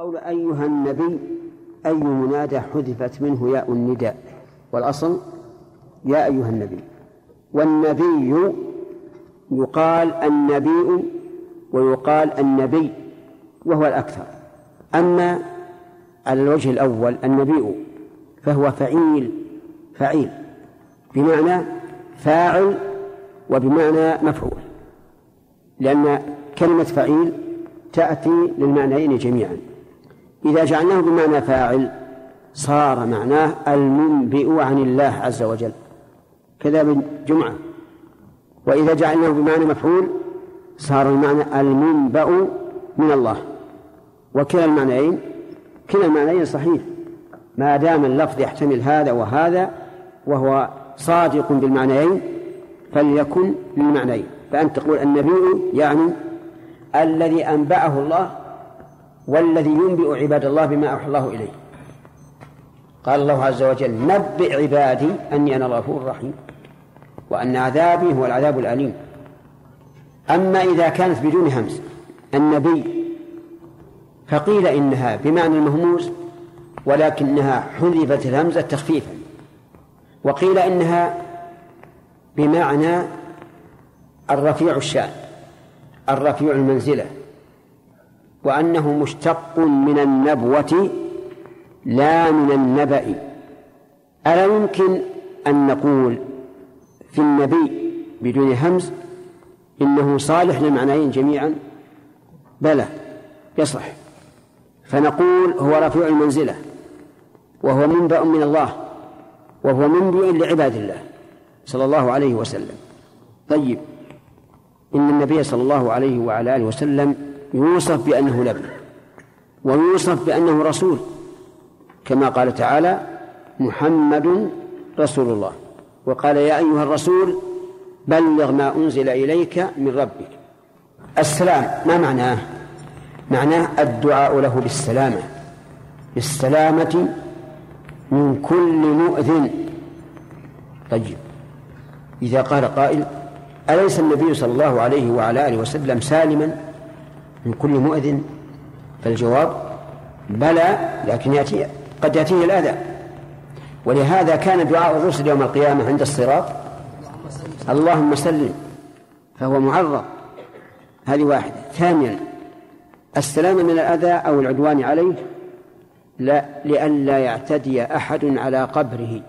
قول أيها النبي أي منادى حذفت منه ياء النداء؟ والأصل يا أيها النبي. والنبي يقال النبي ويقال النبي وهو الأكثر. أما على الوجه الأول النبي فهو فعيل فعيل بمعنى فاعل وبمعنى مفعول. لأن كلمة فعيل تأتي للمعنيين جميعا. إذا جعلناه بمعنى فاعل صار معناه المنبئ عن الله عز وجل. كذا بالجمعة. وإذا جعلناه بمعنى مفعول صار المعنى المنبأ من الله. وكلا المعنيين كلا المعنيين صحيح. ما دام اللفظ يحتمل هذا وهذا وهو صادق بالمعنيين فليكن للمعنيين. فأنت تقول النبي يعني الذي أنبأه الله والذي ينبئ عباد الله بما أوحى الله إليه. قال الله عز وجل نبئ عبادي أني أنا الغفور الرحيم وأن عذابي هو العذاب الأليم. أما إذا كانت بدون همس النبي فقيل إنها بمعنى المهموز ولكنها حذفت الهمزة تخفيفا وقيل إنها بمعنى الرفيع الشأن الرفيع المنزلة. وأنه مشتق من النبوة لا من النبأ. ألا يمكن أن نقول في النبي بدون همز إنه صالح للمعنيين جميعا؟ بلى يصلح. فنقول هو رفيع المنزلة وهو منبأ من الله وهو منبئ لعباد الله صلى الله عليه وسلم. طيب إن النبي صلى الله عليه وعلى آله وسلم يوصف بأنه نبي ويوصف بأنه رسول كما قال تعالى محمد رسول الله وقال يا أيها الرسول بلغ ما أنزل إليك من ربك السلام ما معناه؟ معناه الدعاء له بالسلامة بالسلامة من كل مؤذن طيب إذا قال قائل أليس النبي صلى الله عليه وعلى آله وسلم سالما؟ من كل مؤذن فالجواب بلى لكن يأتي قد يأتيه الأذى. ولهذا كان دعاء الرسل يوم القيامة عند الصراط اللهم سلم فهو معرض. هذه واحدة. ثانيا السلام من الأذى أو العدوان عليه؟ لا لئلا يعتدي أحد على قبره.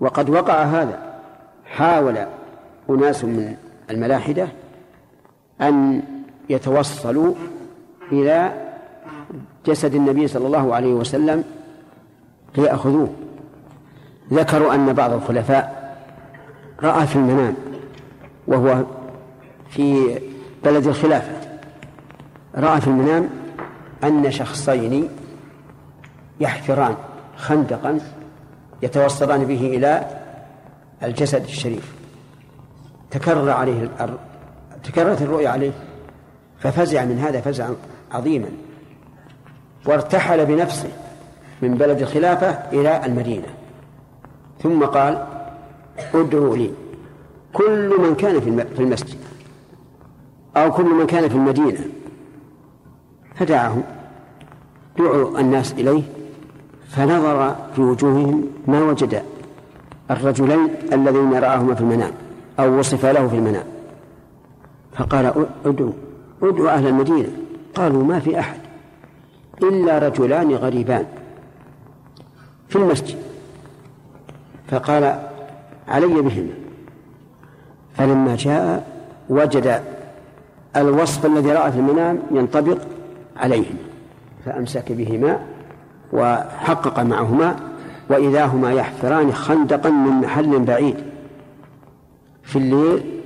وقد وقع هذا. حاول أناس من الملاحدة أن يتوصلوا إلى جسد النبي صلى الله عليه وسلم ليأخذوه. ذكروا أن بعض الخلفاء رأى في المنام وهو في بلد الخلافة. رأى في المنام أن شخصين يحفران خندقا يتوصلان به إلى الجسد الشريف. تكرر عليه الأرض تكررت الرؤيا عليه. ففزع من هذا فزعا عظيما وارتحل بنفسه من بلد الخلافة إلى المدينة. ثم قال ادعوا لي كل من كان في المسجد أو كل من كان في المدينة. فدعاهم دعوا الناس إليه فنظر في وجوههم ما وجد الرجلين اللذين رآهما في المنام أو وصف له في المنام. فقال ادعوا ادعوا أهل المدينة. قالوا ما في أحد. إلا رجلان غريبان في المسجد. فقال علي بهما فلما جاء وجد الوصف الذي رأى في المنام ينطبق عليهم فأمسك بهما وحقق معهما وإذا هما يحفران خندقا من محل بعيد في الليل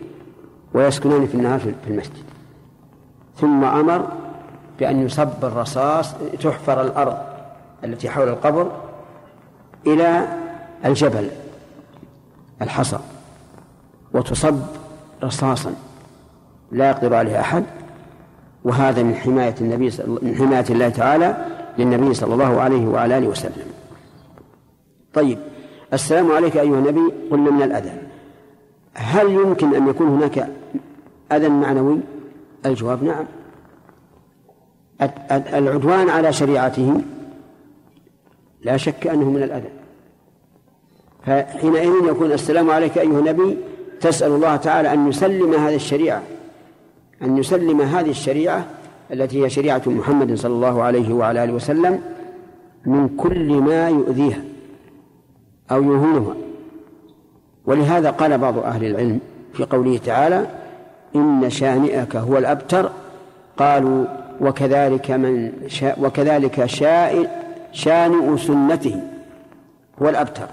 ويسكنان في النهار في المسجد. ثم أمر بأن يصب الرصاص تحفر الأرض التي حول القبر إلى الجبل الحصى وتصب رصاصا لا يقدر عليه أحد. وهذا من حماية النبي من حماية الله تعالى للنبي صلى الله عليه وعلى آله وسلم. طيب السلام عليك أيها النبي قلنا من الأذى. هل يمكن أن يكون هناك أذى معنوي؟ الجواب نعم. العدوان على شريعته لا شك أنه من الأذى. فحينئذ يكون السلام عليك أيها النبي تسأل الله تعالى أن يسلم هذه الشريعة أن يسلم هذه الشريعة التي هي شريعة محمد صلى الله عليه وعلى آله وسلم من كل ما يؤذيها أو يهونها. ولهذا قال بعض أهل العلم في قوله تعالى إن شانئك هو الأبتر. قالوا وكذلك من شاء وكذلك شاء شانئ سنته هو الأبتر.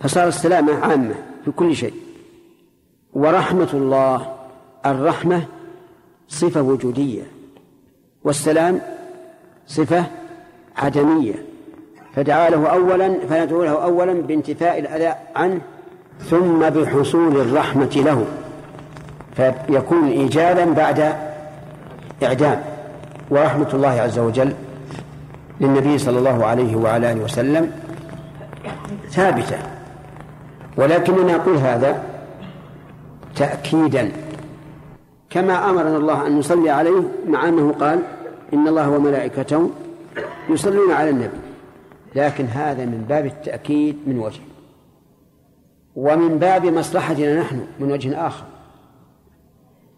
فصار السلامة عامة في كل شيء. ورحمة الله الرحمة صفة وجودية والسلام صفة عدمية. فدعا له أولا فندعو له أولا بانتفاء الأذى عنه ثم بحصول الرحمة له. فيكون إيجابا بعد إعدام ورحمة الله عز وجل للنبي صلى الله عليه وعلى آله وسلم ثابتة. ولكننا نقول هذا تأكيدا. كما أمرنا الله أن نصلي عليه مع أنه قال إن الله وملائكته يصلون على النبي. لكن هذا من باب التأكيد من وجه. ومن باب مصلحتنا نحن من وجه آخر.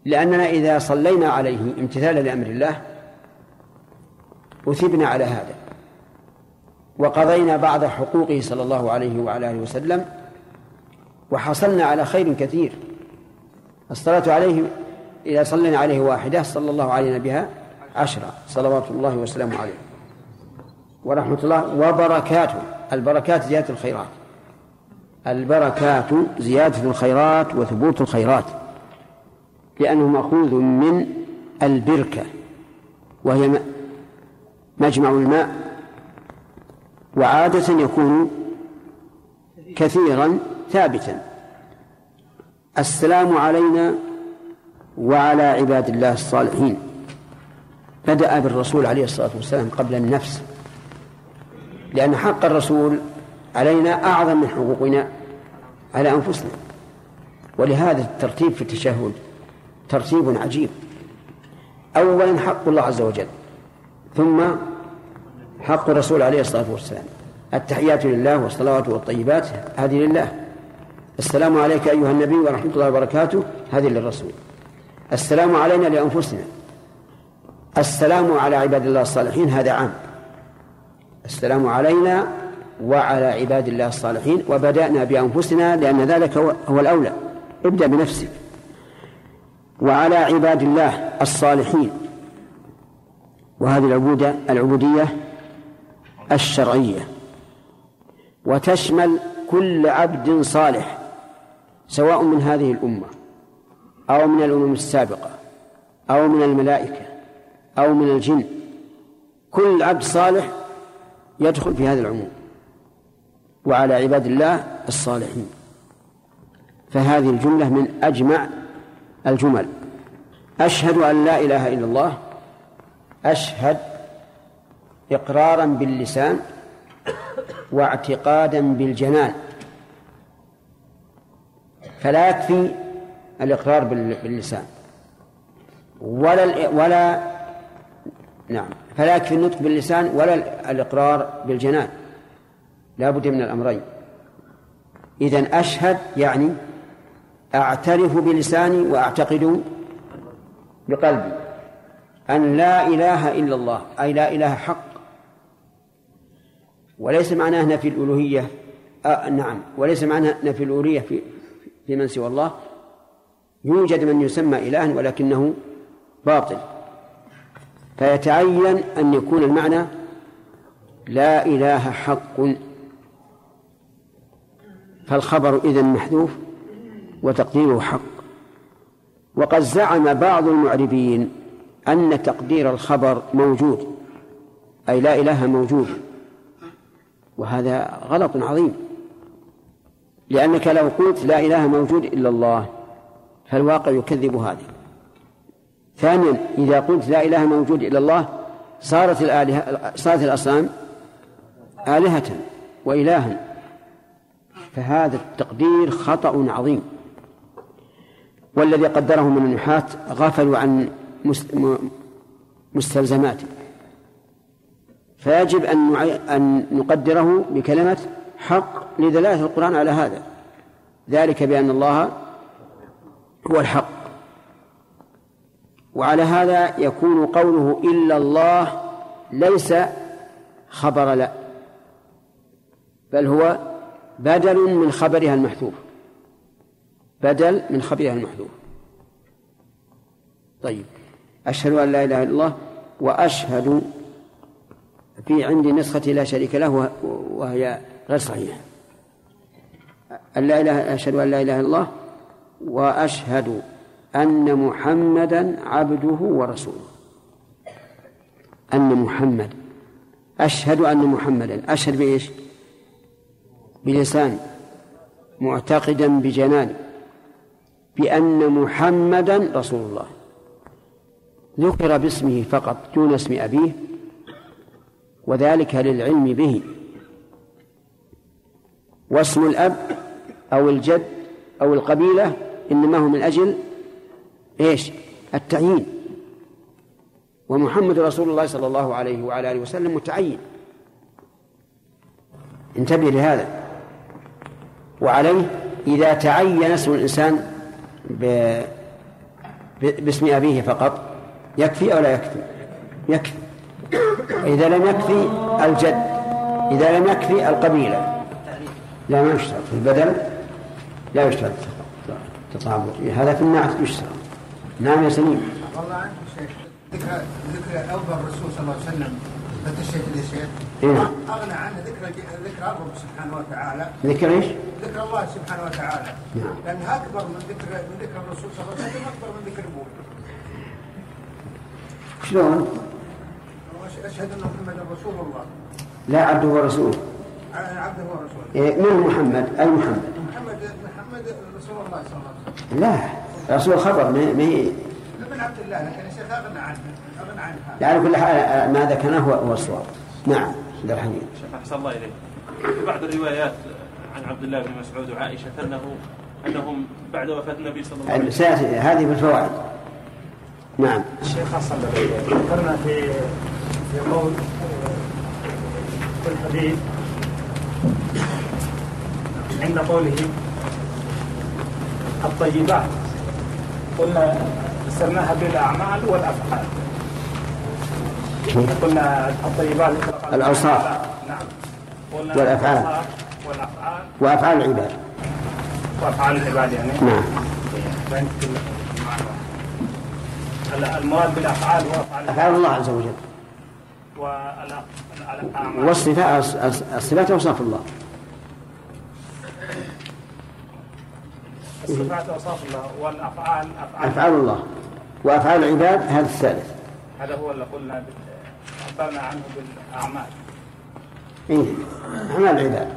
لأننا إذا صلينا عليه امتثالا لأمر الله أثبنا على هذا. وقضينا بعض حقوقه صلى الله عليه وعلى آله وسلم وحصلنا على خير كثير. الصلاة عليه إذا صلينا عليه واحدة صلى الله علينا بها عشرة. صلوات الله وسلامه عليه. ورحمة الله وبركاته. البركات زيادة الخيرات. البركات زيادة الخيرات وثبوت الخيرات. لأنه مأخوذ من البركة وهي مجمع الماء. وعادة يكون كثيرا ثابتا. السلام علينا وعلى عباد الله الصالحين. بدأ بالرسول عليه الصلاة والسلام قبل النفس لأن حق الرسول علينا أعظم من حقوقنا على أنفسنا. ولهذا الترتيب في التشهد ترتيب عجيب. أولا حق الله عز وجل ثم حق الرسول عليه الصلاة والسلام. التحيات لله والصلوات والطيبات هذه لله. السلام عليك أيها النبي ورحمة الله وبركاته هذه للرسول. السلام علينا لأنفسنا. السلام على عباد الله الصالحين هذا عام. السلام علينا وعلى عباد الله الصالحين وبدأنا بأنفسنا لأن ذلك هو الأولى. ابدأ بنفسك. وعلى عباد الله الصالحين. وهذه العبودة العبودية الشرعية. وتشمل كل عبد صالح سواء من هذه الأمة أو من الأمم السابقة أو من الملائكة أو من الجن. كل عبد صالح يدخل في هذا العموم. وعلى عباد الله الصالحين. فهذه الجملة من أجمع الجمل. أشهد أن لا إله إلا الله. أشهد إقرارا باللسان واعتقادا بالجنان. فلا يكفي الإقرار باللسان. ولا ولا نعم. فلا يكفي النطق باللسان ولا الإقرار بالجنان. لا بد من الأمرين. إذن أشهد يعني أعترف بلساني وأعتقد بقلبي أن لا إله إلا الله أي لا إله حق. وليس معناه نفي الألوهية آه نعم. وليس معناه نفي الألوهية في في من سوى الله. يوجد من يسمى إلها ولكنه باطل. فيتعين أن يكون المعنى لا إله حق. فالخبر إذن محذوف. وتقديره حق. وقد زعم بعض المعربين أن تقدير الخبر موجود أي لا إله موجود. وهذا غلط عظيم. لأنك لو قلت لا إله موجود إلا الله فالواقع يكذب هذا. ثانيا إذا قلت لا إله موجود إلا الله صارت الآلهة صارت الأصنام آلهة وإلها. فهذا التقدير خطأ عظيم. والذي قدره من النحاة غفلوا عن مستلزماته. فيجب أن أن نقدره بكلمة حق لدلالة القرآن على هذا. ذلك بأن الله هو الحق. وعلى هذا يكون قوله إلا الله ليس خبر لا بل هو بدل من خبرها المحذوف. بدل من خبرها المحذوف طيب. أشهد أن لا إله إلا الله وأشهد في عندي نسخة لا شريك له وهي غير صحيحة. أن لا إله أشهد أن لا إله إلا الله وأشهد أن محمدا عبده ورسوله. أن محمد أشهد أن محمدا. أشهد بإيش؟ بلسان معتقدا بجنان. بأن محمدا رسول الله. ذكر باسمه فقط دون اسم أبيه وذلك للعلم به. واسم الأب أو الجد أو القبيلة إنما هو من أجل إيش؟ التعيين. ومحمد رسول الله صلى الله عليه وعلى آله وسلم متعين. انتبه لهذا. وعليه إذا تعين اسم الإنسان ب... باسم أبيه فقط. يكفي أو لا يكفي؟ يكفي. إذا لم يكفي الجد. إذا لم يكفي القبيلة. لا ما يشترط. في البدل لا يشترط تطابق. هذا في النعت يشترط. نعم يا سليم. والله عندي شيخ. ذكر ذكر الرسول صلى الله عليه وسلم شيخ إيه؟ أغنى عن ذكر ذكر الرب سبحانه وتعالى. ذكر إيش؟ ذكر الله سبحانه وتعالى. نعم. لأنها أكبر من ذكر من ذكر الرسول صلى الله عليه وسلم أكبر من ذكر أبوه. شلون؟ أشهد أن محمدا رسول الله. لا عبده ورسوله. عبده ورسوله. إيه، من محمد؟ أي محمد؟ محمد محمد رسول الله صلى الله عليه وسلم. لا رسول خبر ما ما هي عبد الله لكن يا شيخ أغنى عنه أغنى عنها يعني كل حال ما ذكرناه هو هو الصواب. نعم عبد الحميد شيخ أحسن الله إليك. في بعض الروايات عن عبد الله بن مسعود وعائشة أنه أنهم بعد وفاة النبي صلى الله عليه وسلم. سيأتي هذه بالفوائد نعم. الشيخ حسن ذكرنا في في قول في الحديث عند قوله الطيبات. قلنا فسرناها بالاعمال والأفعال. قلنا الطيبات الأوصاف. نعم. الأوصاف والأفعال. وأفعال العباد. وأفعال العباد يعني. نعم. المراد بالأفعال وافعال أفعال الله عز وجل. والصفات الصفات أوصاف الله. الصفات أوصاف الله. والأفعال أفعال. أفعال الله. وأفعال العباد هذا الثالث. هذا هو اللي قلنا عبرنا عنه بالأعمال. إيه أعمال العباد.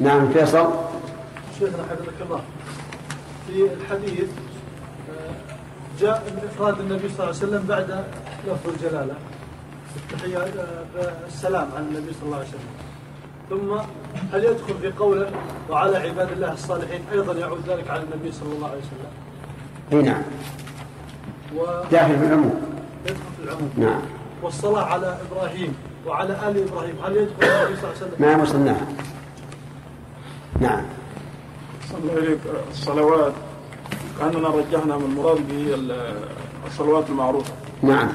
نعم فيصل. شيخنا حفظك الله. في الحديث آه، جاء من إفراد النبي صلى الله عليه وسلم بعد لفظ الجلالة. التحية آه، بالسلام على النبي صلى الله عليه وسلم. ثم هل يدخل في قوله وعلى عباد الله الصالحين أيضا يعود ذلك على النبي صلى الله عليه وسلم؟ أي نعم. ويدخل داخل في العموم. في العموم نعم. والصلاة على إبراهيم وعلى آل إبراهيم. هل يدخل النبي صلى الله عليه وسلم؟ ما وصلناها. نعم. صلى الله عليك. الصلوات كأننا رجحنا من المراد به ال- الصلوات المعروفة. نعم.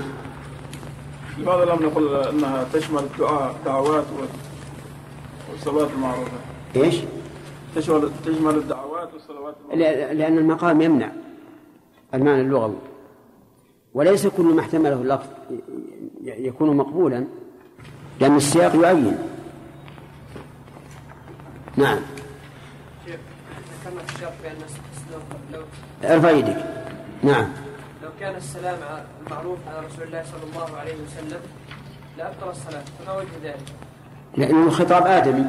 لماذا لم نقل أنها تشمل الدعاء دعوات وال- والصلوات المعروفة؟ إيش؟ تشمل تشمل الدعوات والصلوات المعروفة. ل- لأن المقام يمنع. المعنى اللغوي. وليس كل ما احتمله اللفظ يكون مقبولا لأن السياق يعين نعم. أرفع يدك. نعم. لو كان السلام المعروف على رسول الله صلى الله عليه وسلم لأبطل الصلاة فما وجه ذلك؟ لأنه خطاب آدمي.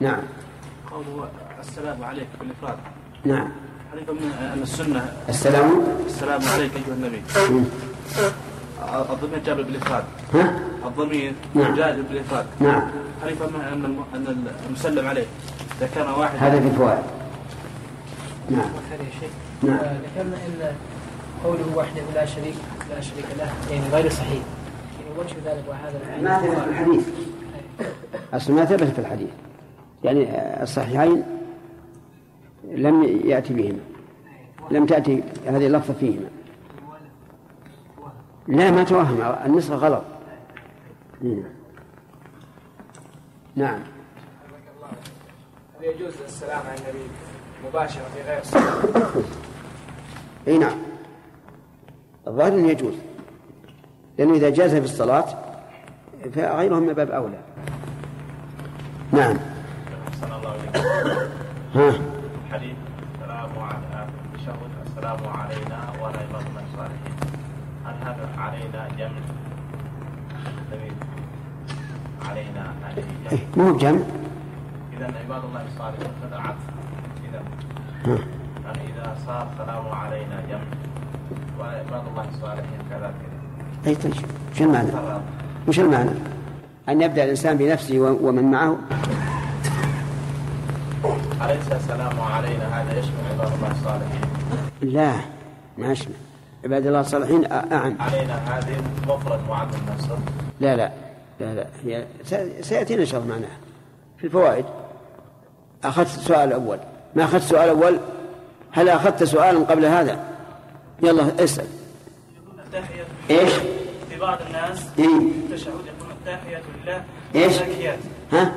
نعم. السلام عليك بالإفراد نعم. من أن السنة. السلام. السلام عليك أيها النبي. مم. الضمير جاء بالإفراد. ها؟ الضمير نعم. جاء بالإفراد. نعم. منها أن أن المسلم عليه. إذا كان واحد هذا في الفوائد نعم. نعم. ذكرنا إن قوله وحده لا شريك لا شريك له يعني غير صحيح. يعني وجه ذلك وهذا ما ثبت في الحديث. أصل ما ثبت في الحديث. يعني الصحيحين لم يأتي بهما. لم تأتي هذه اللفظة فيهما. لا ما توهم. النسخة غلط. نعم نعم. هل يجوز السلام على النبي مباشرة في غير الصلاة؟ إي نعم. الظاهر انه يجوز. لأنه إذا جاز في الصلاة فغيرهم من باب أولى. نعم. أحسن الله إليك. ها. حديث السلام على التشهد السلام علينا وعلى الله الصالحين. هل هذا علينا جمع؟ علينا إيه، جمع مو بجمع إذا عباد الله الصالحين هذا عطف إذا. يعني إذا صار السلام علينا جمع وعباد الله الصالحين كذا كذا أي طيب. شو المعنى؟ وش المعنى؟ أن يبدأ الإنسان بنفسه ومن معه. أليس السلام علينا هذا. يشمل عباد الله الصالحين؟ لا ما يشمل عباد الله الصالحين أ- اعم علينا هذه مفرد معد النصر لا لا لا لا. هي س- سيأتينا إن شاء الله معناها. في الفوائد. أخذت السؤال الأول. ما أخذت السؤال الأول؟ هل أخذت سؤالا قبل هذا؟ يلا اسأل. التحية إيش؟ في بعض الناس إيه. التشهد يقول التحية لله إيش؟ والزاكيات. ها؟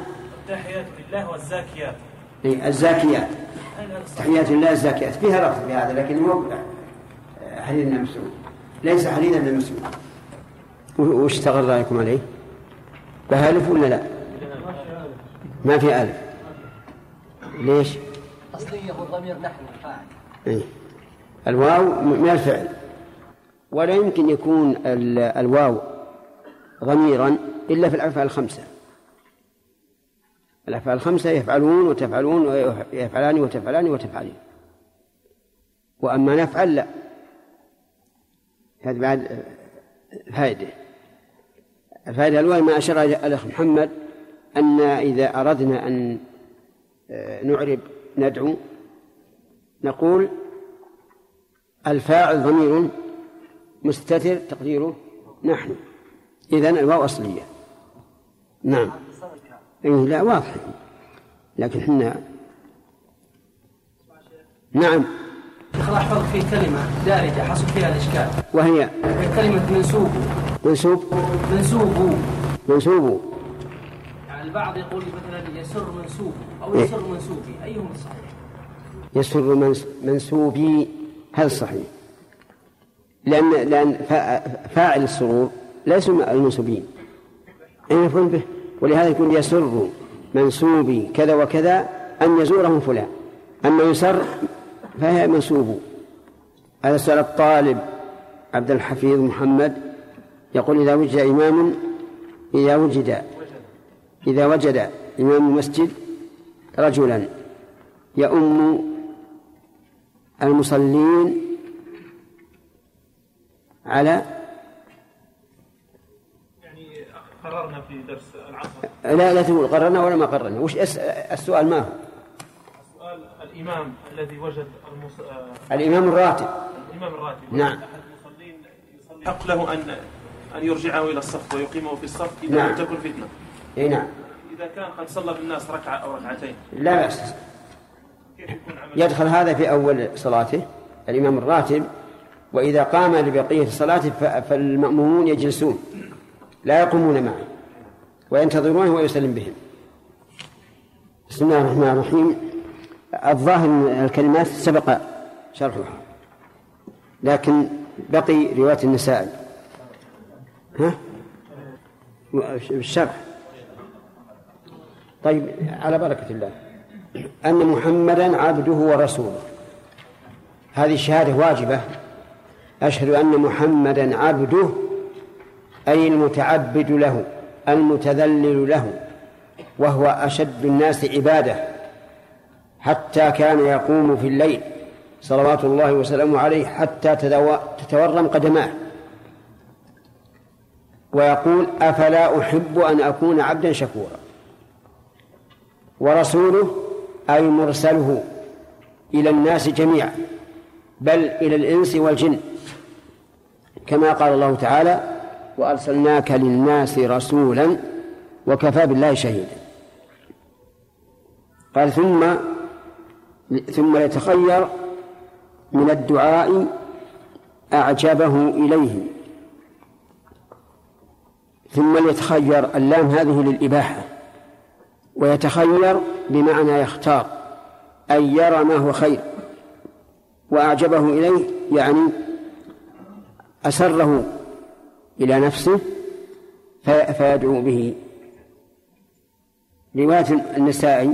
التحية لله والزاكيات. إيه الزاكيات؟ تحيات الله الزاكيات فيها لفظ في هذا لكن مو حديث ابن مسعود ليس حديث ابن مسعود وش اشتغل رأيكم عليه؟ بألف ولا لا؟ ما في ألف ليش؟ أصلية والضمير نحن فاعل إيه؟ الواو من الفعل ولا يمكن يكون ال- الواو ضميرا إلا في الأفعال الخمسة الأفعال الخمسة يفعلون وتفعلون ويفعلان وتفعلان وتفعلين وأما نفعل لا. هذه بعد فائدة الفائدة الأولى ما أشار الأخ محمد أن إذا أردنا أن آه، نعرب ندعو نقول الفاعل ضمير مستتر تقديره نحن. إذن الواو أصلية. نعم. إيه لا واضح. لكن إحنا نعم. راح فرق في كلمة دارجة حصل فيها الإشكال. وهي؟ هي كلمة منسوب. منسوب؟ منسوب. منسوب. يعني البعض يقول مثلا يسر منسوب أو إيه. يسر منسوبي أيهما الصحيح؟ يسر منس- منسوبي هل صحيح؟ لأن لأن فا- فاعل السرور ليسوا المنسوبين. أي مفعول به؟ ولهذا يقول يسر منسوبي كذا وكذا أن يزورهم فلان. أما يسر فهي منسوب. هذا سؤال الطالب عبد الحفيظ محمد يقول إذا وجد إمام إذا وجد إذا وجد إمام المسجد رجلا يؤم المصلين على يعني قررنا في درس العصر؟ لا لا تقول قررنا ولا ما قررنا. وش أس- السؤال ما هو؟ سؤال الإمام الذي وجد المص... آه، الإمام الراتب. الإمام الراتب. نعم. أحد المصلين يصلي. حق له أن أن يرجعه إلى الصف ويقيمه في الصف إذا نعم. لم تكن فتنة. إي نعم. إذا كان قد صلى بالناس ركعة أو ركعتين. لا بأس. كيف يكون عمل يدخل هذا في أول صلاته الإمام الراتب. وإذا قام لبقية صلاته ف- فالمأمومون يجلسون. لا يقومون معه وينتظرونه ويسلم بهم. بسم الله الرحمن الرحيم. الظاهر الكلمات سبق شرحها لكن بقي رواية النساء. ها؟ بالشرح طيب على بركة الله. أن محمدا عبده ورسوله. هذه الشهادة واجبة. أشهد أن محمدا عبده أي المتعبد له المتذلل له وهو أشد الناس عبادة حتى كان يقوم في الليل صلوات الله وسلامه عليه حتى تتورم قدماه. ويقول أفلا أحب أن أكون عبدا شكورا. ورسوله أي مرسله إلى الناس جميعا بل إلى الإنس والجن. كما قال الله تعالى وأرسلناك للناس رسولا وكفى بالله شهيدا. قال ثم ثم يتخير من الدعاء أعجبه إليه. ثم ليتخير اللام هذه للإباحة ويتخير بمعنى يختار أن يرى ما هو خير وأعجبه إليه يعني أسره إلى نفسه فيدعو به. رواية النسائي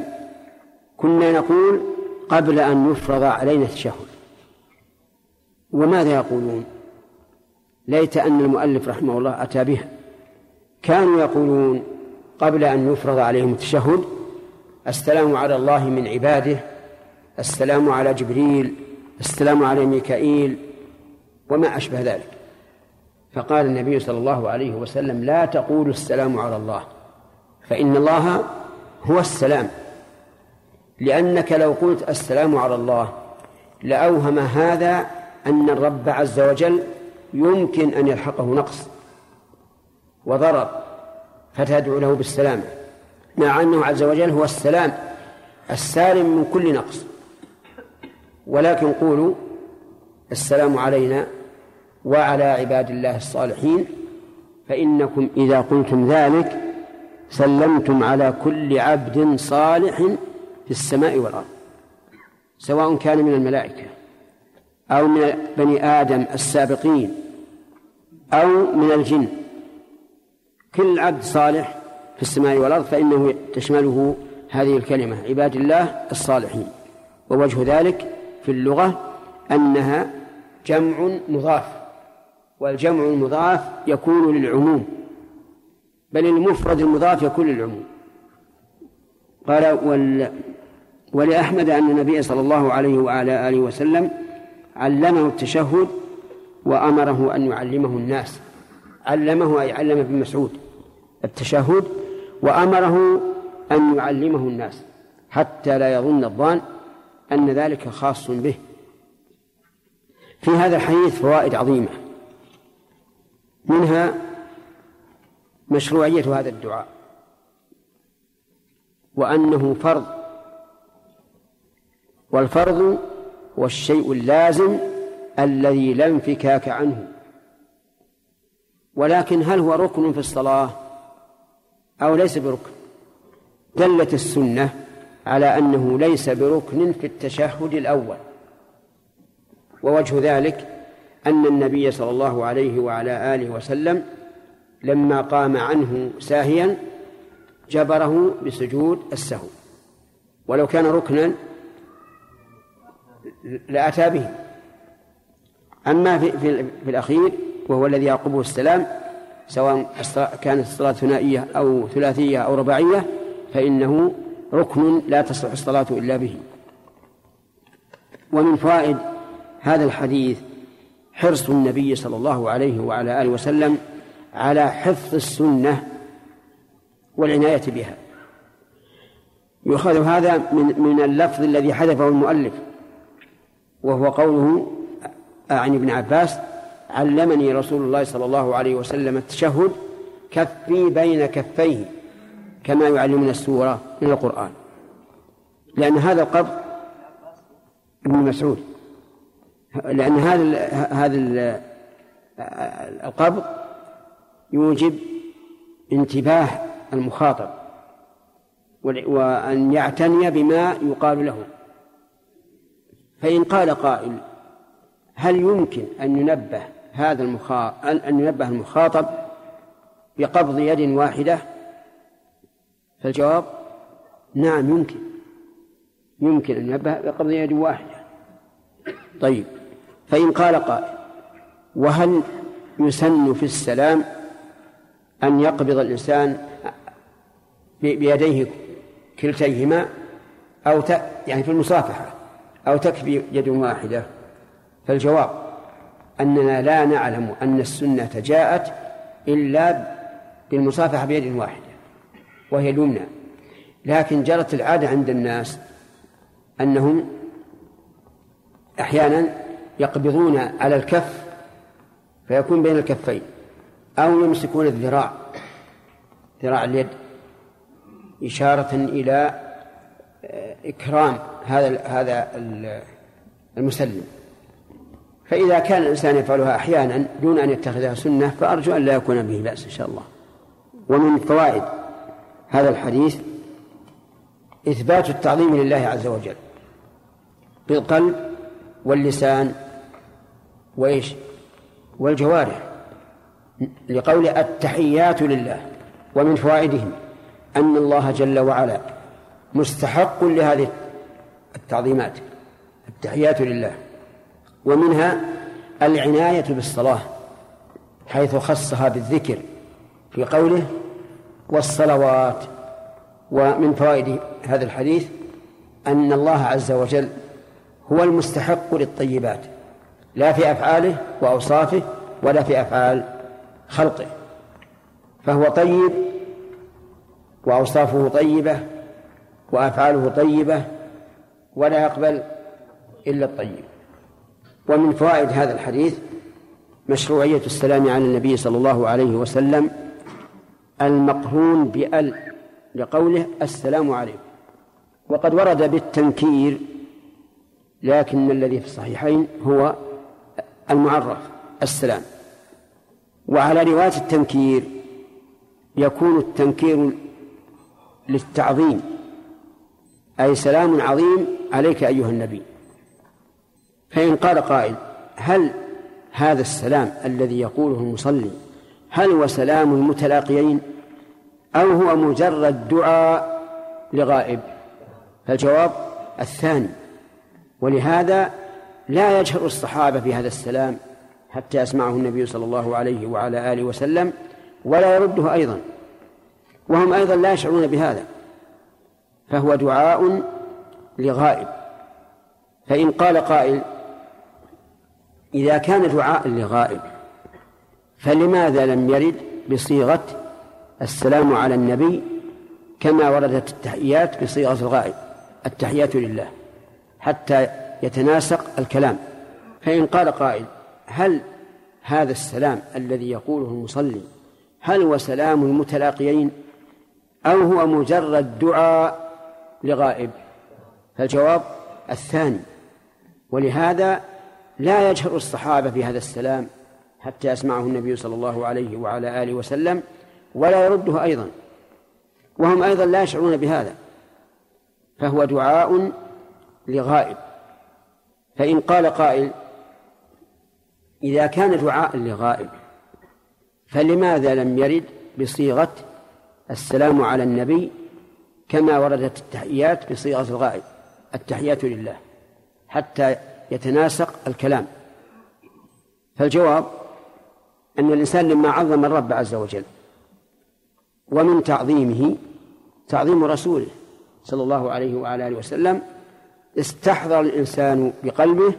كنا نقول قبل أن يفرض علينا التشهد. وماذا يقولون؟ ليت أن المؤلف رحمه الله أتى بها. كانوا يقولون قبل أن يفرض عليهم التشهد السلام على الله من عباده السلام على جبريل السلام على ميكائيل. وما أشبه ذلك. فقال النبي صلى الله عليه وسلم لا تقولوا السلام على الله فإن الله هو السلام. لأنك لو قلت السلام على الله لأوهم هذا أن الرب عز وجل يمكن أن يلحقه نقص وضرر فتدعو له بالسلامة مع أنه عز وجل هو السلام السالم من كل نقص. ولكن قولوا السلام علينا وعلى عباد الله الصالحين فإنكم إذا قلتم ذلك سلمتم على كل عبد صالح في السماء والأرض سواء كان من الملائكة أو من بني آدم السابقين أو من الجن. كل عبد صالح في السماء والأرض فإنه تشمله هذه الكلمة عباد الله الصالحين. ووجه ذلك في اللغة أنها جمع مضاف. والجمع المضاف يكون للعموم بل المفرد المضاف يكون للعموم. قال وال ولأحمد أن النبي صلى الله عليه وعلى آله وسلم علمه التشهد وأمره أن يعلمه الناس. علمه أي علم ابن مسعود التشهد وأمره أن يعلمه الناس حتى لا يظن الظان أن ذلك خاص به. في هذا الحديث فوائد عظيمة. منها مشروعية هذا الدعاء وأنه فرض والفرض هو الشيء اللازم الذي لا انفكاك عنه. ولكن هل هو ركن في الصلاة؟ أو ليس بركن؟ دلت السنة على أنه ليس بركن في التشهد الأول ووجه ذلك أن النبي صلى الله عليه وعلى آله وسلم لما قام عنه ساهيا جبره بسجود السهو. ولو كان ركنا لأتى به. أما في, في, في الأخير وهو الذي يعقبه السلام سواء كانت الصلاة ثنائية أو ثلاثية أو رباعية فإنه ركن لا تصلح الصلاة إلا به. ومن فوائد هذا الحديث حرص النبي صلى الله عليه وعلى آله وسلم على حفظ السنة والعناية بها. يؤخذ هذا من من اللفظ الذي حذفه المؤلف وهو قوله عن ابن عباس علمني رسول الله صلى الله عليه وسلم التشهد كفي بين كفيه كما يعلمنا السورة من القرآن. لأن هذا القبض ابن مسعود. لأن هذا هذا القبض يوجب انتباه المخاطب وأن يعتني بما يقال له. فإن قال قائل هل يمكن أن ينبه هذا المخاطب أن ينبه المخاطب بقبض يد واحدة؟ فالجواب نعم يمكن. يمكن أن ينبه بقبض يد واحدة. طيب. فإن قال قائل وهل يسن في السلام أن يقبض الإنسان بيديه كلتيهما أو ت... يعني في المصافحة أو تكفي يد واحدة؟ فالجواب أننا لا نعلم أن السنة جاءت إلا بالمصافحة بيد واحدة وهي اليمنى. لكن جرت العادة عند الناس أنهم أحيانا يقبضون على الكف فيكون بين الكفين أو يمسكون الذراع ذراع اليد إشارة إلى آه، إكرام هذا هذا المسلم. فإذا كان الإنسان يفعلها أحيانا دون أن يتخذها سنة فأرجو أن لا يكون به بأس إن شاء الله. ومن فوائد هذا الحديث إثبات التعظيم لله عز وجل بالقلب واللسان وإيش؟ والجوارح. لقول التحيات لله ومن فوائدهم أن الله جل وعلا مستحق لهذه التعظيمات التحيات لله. ومنها العناية بالصلاة حيث خصها بالذكر في قوله والصلوات. ومن فوائد هذا الحديث أن الله عز وجل هو المستحق للطيبات. لا في أفعاله وأوصافه ولا في أفعال خلقه فهو طيب وأوصافه طيبة وأفعاله طيبة ولا يقبل إلا الطيب. ومن فوائد هذا الحديث مشروعية السلام على النبي صلى الله عليه وسلم المقرون بأل لقوله السلام عليكم. وقد ورد بالتنكير لكن الذي في الصحيحين هو المعرف السلام. وعلى رواية التنكير يكون التنكير للتعظيم أي سلام عظيم عليك أيها النبي. فإن قال قائل هل هذا السلام الذي يقوله المصلي هل هو سلام المتلاقيين أو هو مجرد دعاء لغائب؟ فالجواب الثاني ولهذا لا يجهر الصحابة في هذا السلام حتى يسمعه النبي صلى الله عليه وعلى آله وسلم ولا يرده أيضا. وهم أيضا لا يشعرون بهذا. فهو دعاء لغائب. فإن قال قائل إذا كان دعاء لغائب فلماذا لم يرد بصيغة السلام على النبي كما وردت التحيات بصيغة الغائب؟ التحيات لله. حتى يتناسق الكلام. فإن قال قائل هل هذا السلام الذي يقوله المصلي هل هو سلام المتلاقيين أو هو مجرد دعاء لغائب؟ فالجواب الثاني ولهذا لا يجهر الصحابة في هذا السلام حتى يسمعه النبي صلى الله عليه وعلى آله وسلم ولا يرده أيضا. وهم أيضا لا يشعرون بهذا فهو دعاء لغائب. فإن قال قائل إذا كان دعاء لغائب فلماذا لم يرد بصيغة السلام على النبي كما وردت التحيات بصيغة الغائب التحيات لله حتى يتناسق الكلام؟ فالجواب أن الإنسان لما عظم الرب عز وجل ومن تعظيمه تعظيم رسوله صلى الله عليه وعلى آله وسلم استحضر الإنسان بقلبه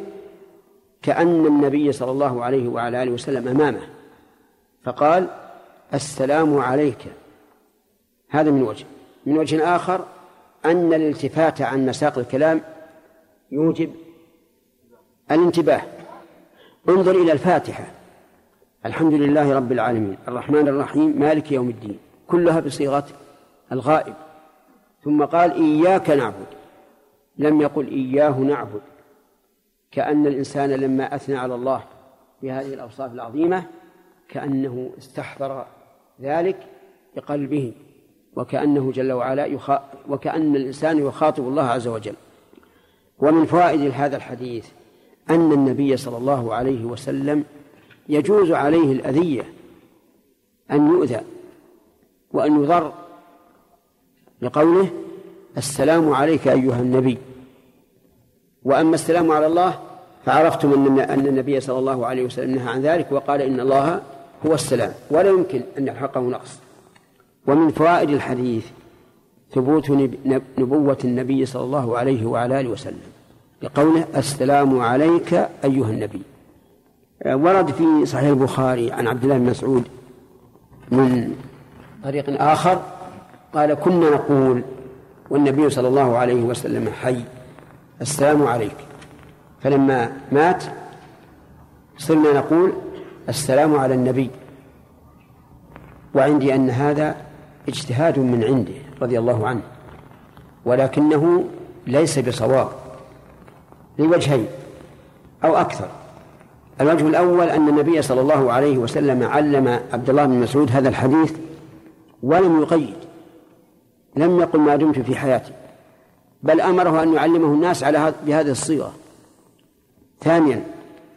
كأن النبي صلى الله عليه وعلى آله وسلم أمامه. فقال السلام عليك. هذا من وجه. من وجه آخر أن الالتفات عن مساق الكلام يوجب الانتباه. انظر إلى الفاتحة. الحمد لله رب العالمين. الرحمن الرحيم مالك يوم الدين. كلها بصيغة الغائب. ثم قال إياك نعبد. لم يقل إياه نعبد. كأن الإنسان لما أثنى على الله بهذه الأوصاف العظيمة كأنه استحضر ذلك بقلبه وكأنه جل وعلا يخا وكأن الإنسان يخاطب الله عز وجل. ومن فوائد هذا الحديث أن النبي صلى الله عليه وسلم يجوز عليه الأذية أن يؤذى وأن يضر لقوله السلام عليك أيها النبي. وأما السلام على الله فعرفتم أن أن النبي صلى الله عليه وسلم نهى عن ذلك وقال إن الله هو السلام. ولا يمكن أن يلحقه نقص. ومن فوائد الحديث ثبوت نبوة النبي صلى الله عليه وعلى آله وسلم لقوله السلام عليك أيها النبي. ورد في صحيح البخاري عن عبد الله بن مسعود من طريق آخر قال كنا نقول والنبي صلى الله عليه وسلم حي. السلام عليك. فلما مات صرنا نقول السلام على النبي. وعندي أن هذا اجتهاد من عنده رضي الله عنه ولكنه ليس بصواب لوجهين أو أكثر. الوجه الأول أن النبي صلى الله عليه وسلم علم عبد الله بن مسعود هذا الحديث ولم يقيد. لم يقل ما دمت في حياتي بل أمره أن يعلمه الناس على بهذه الصيغة. ثانيا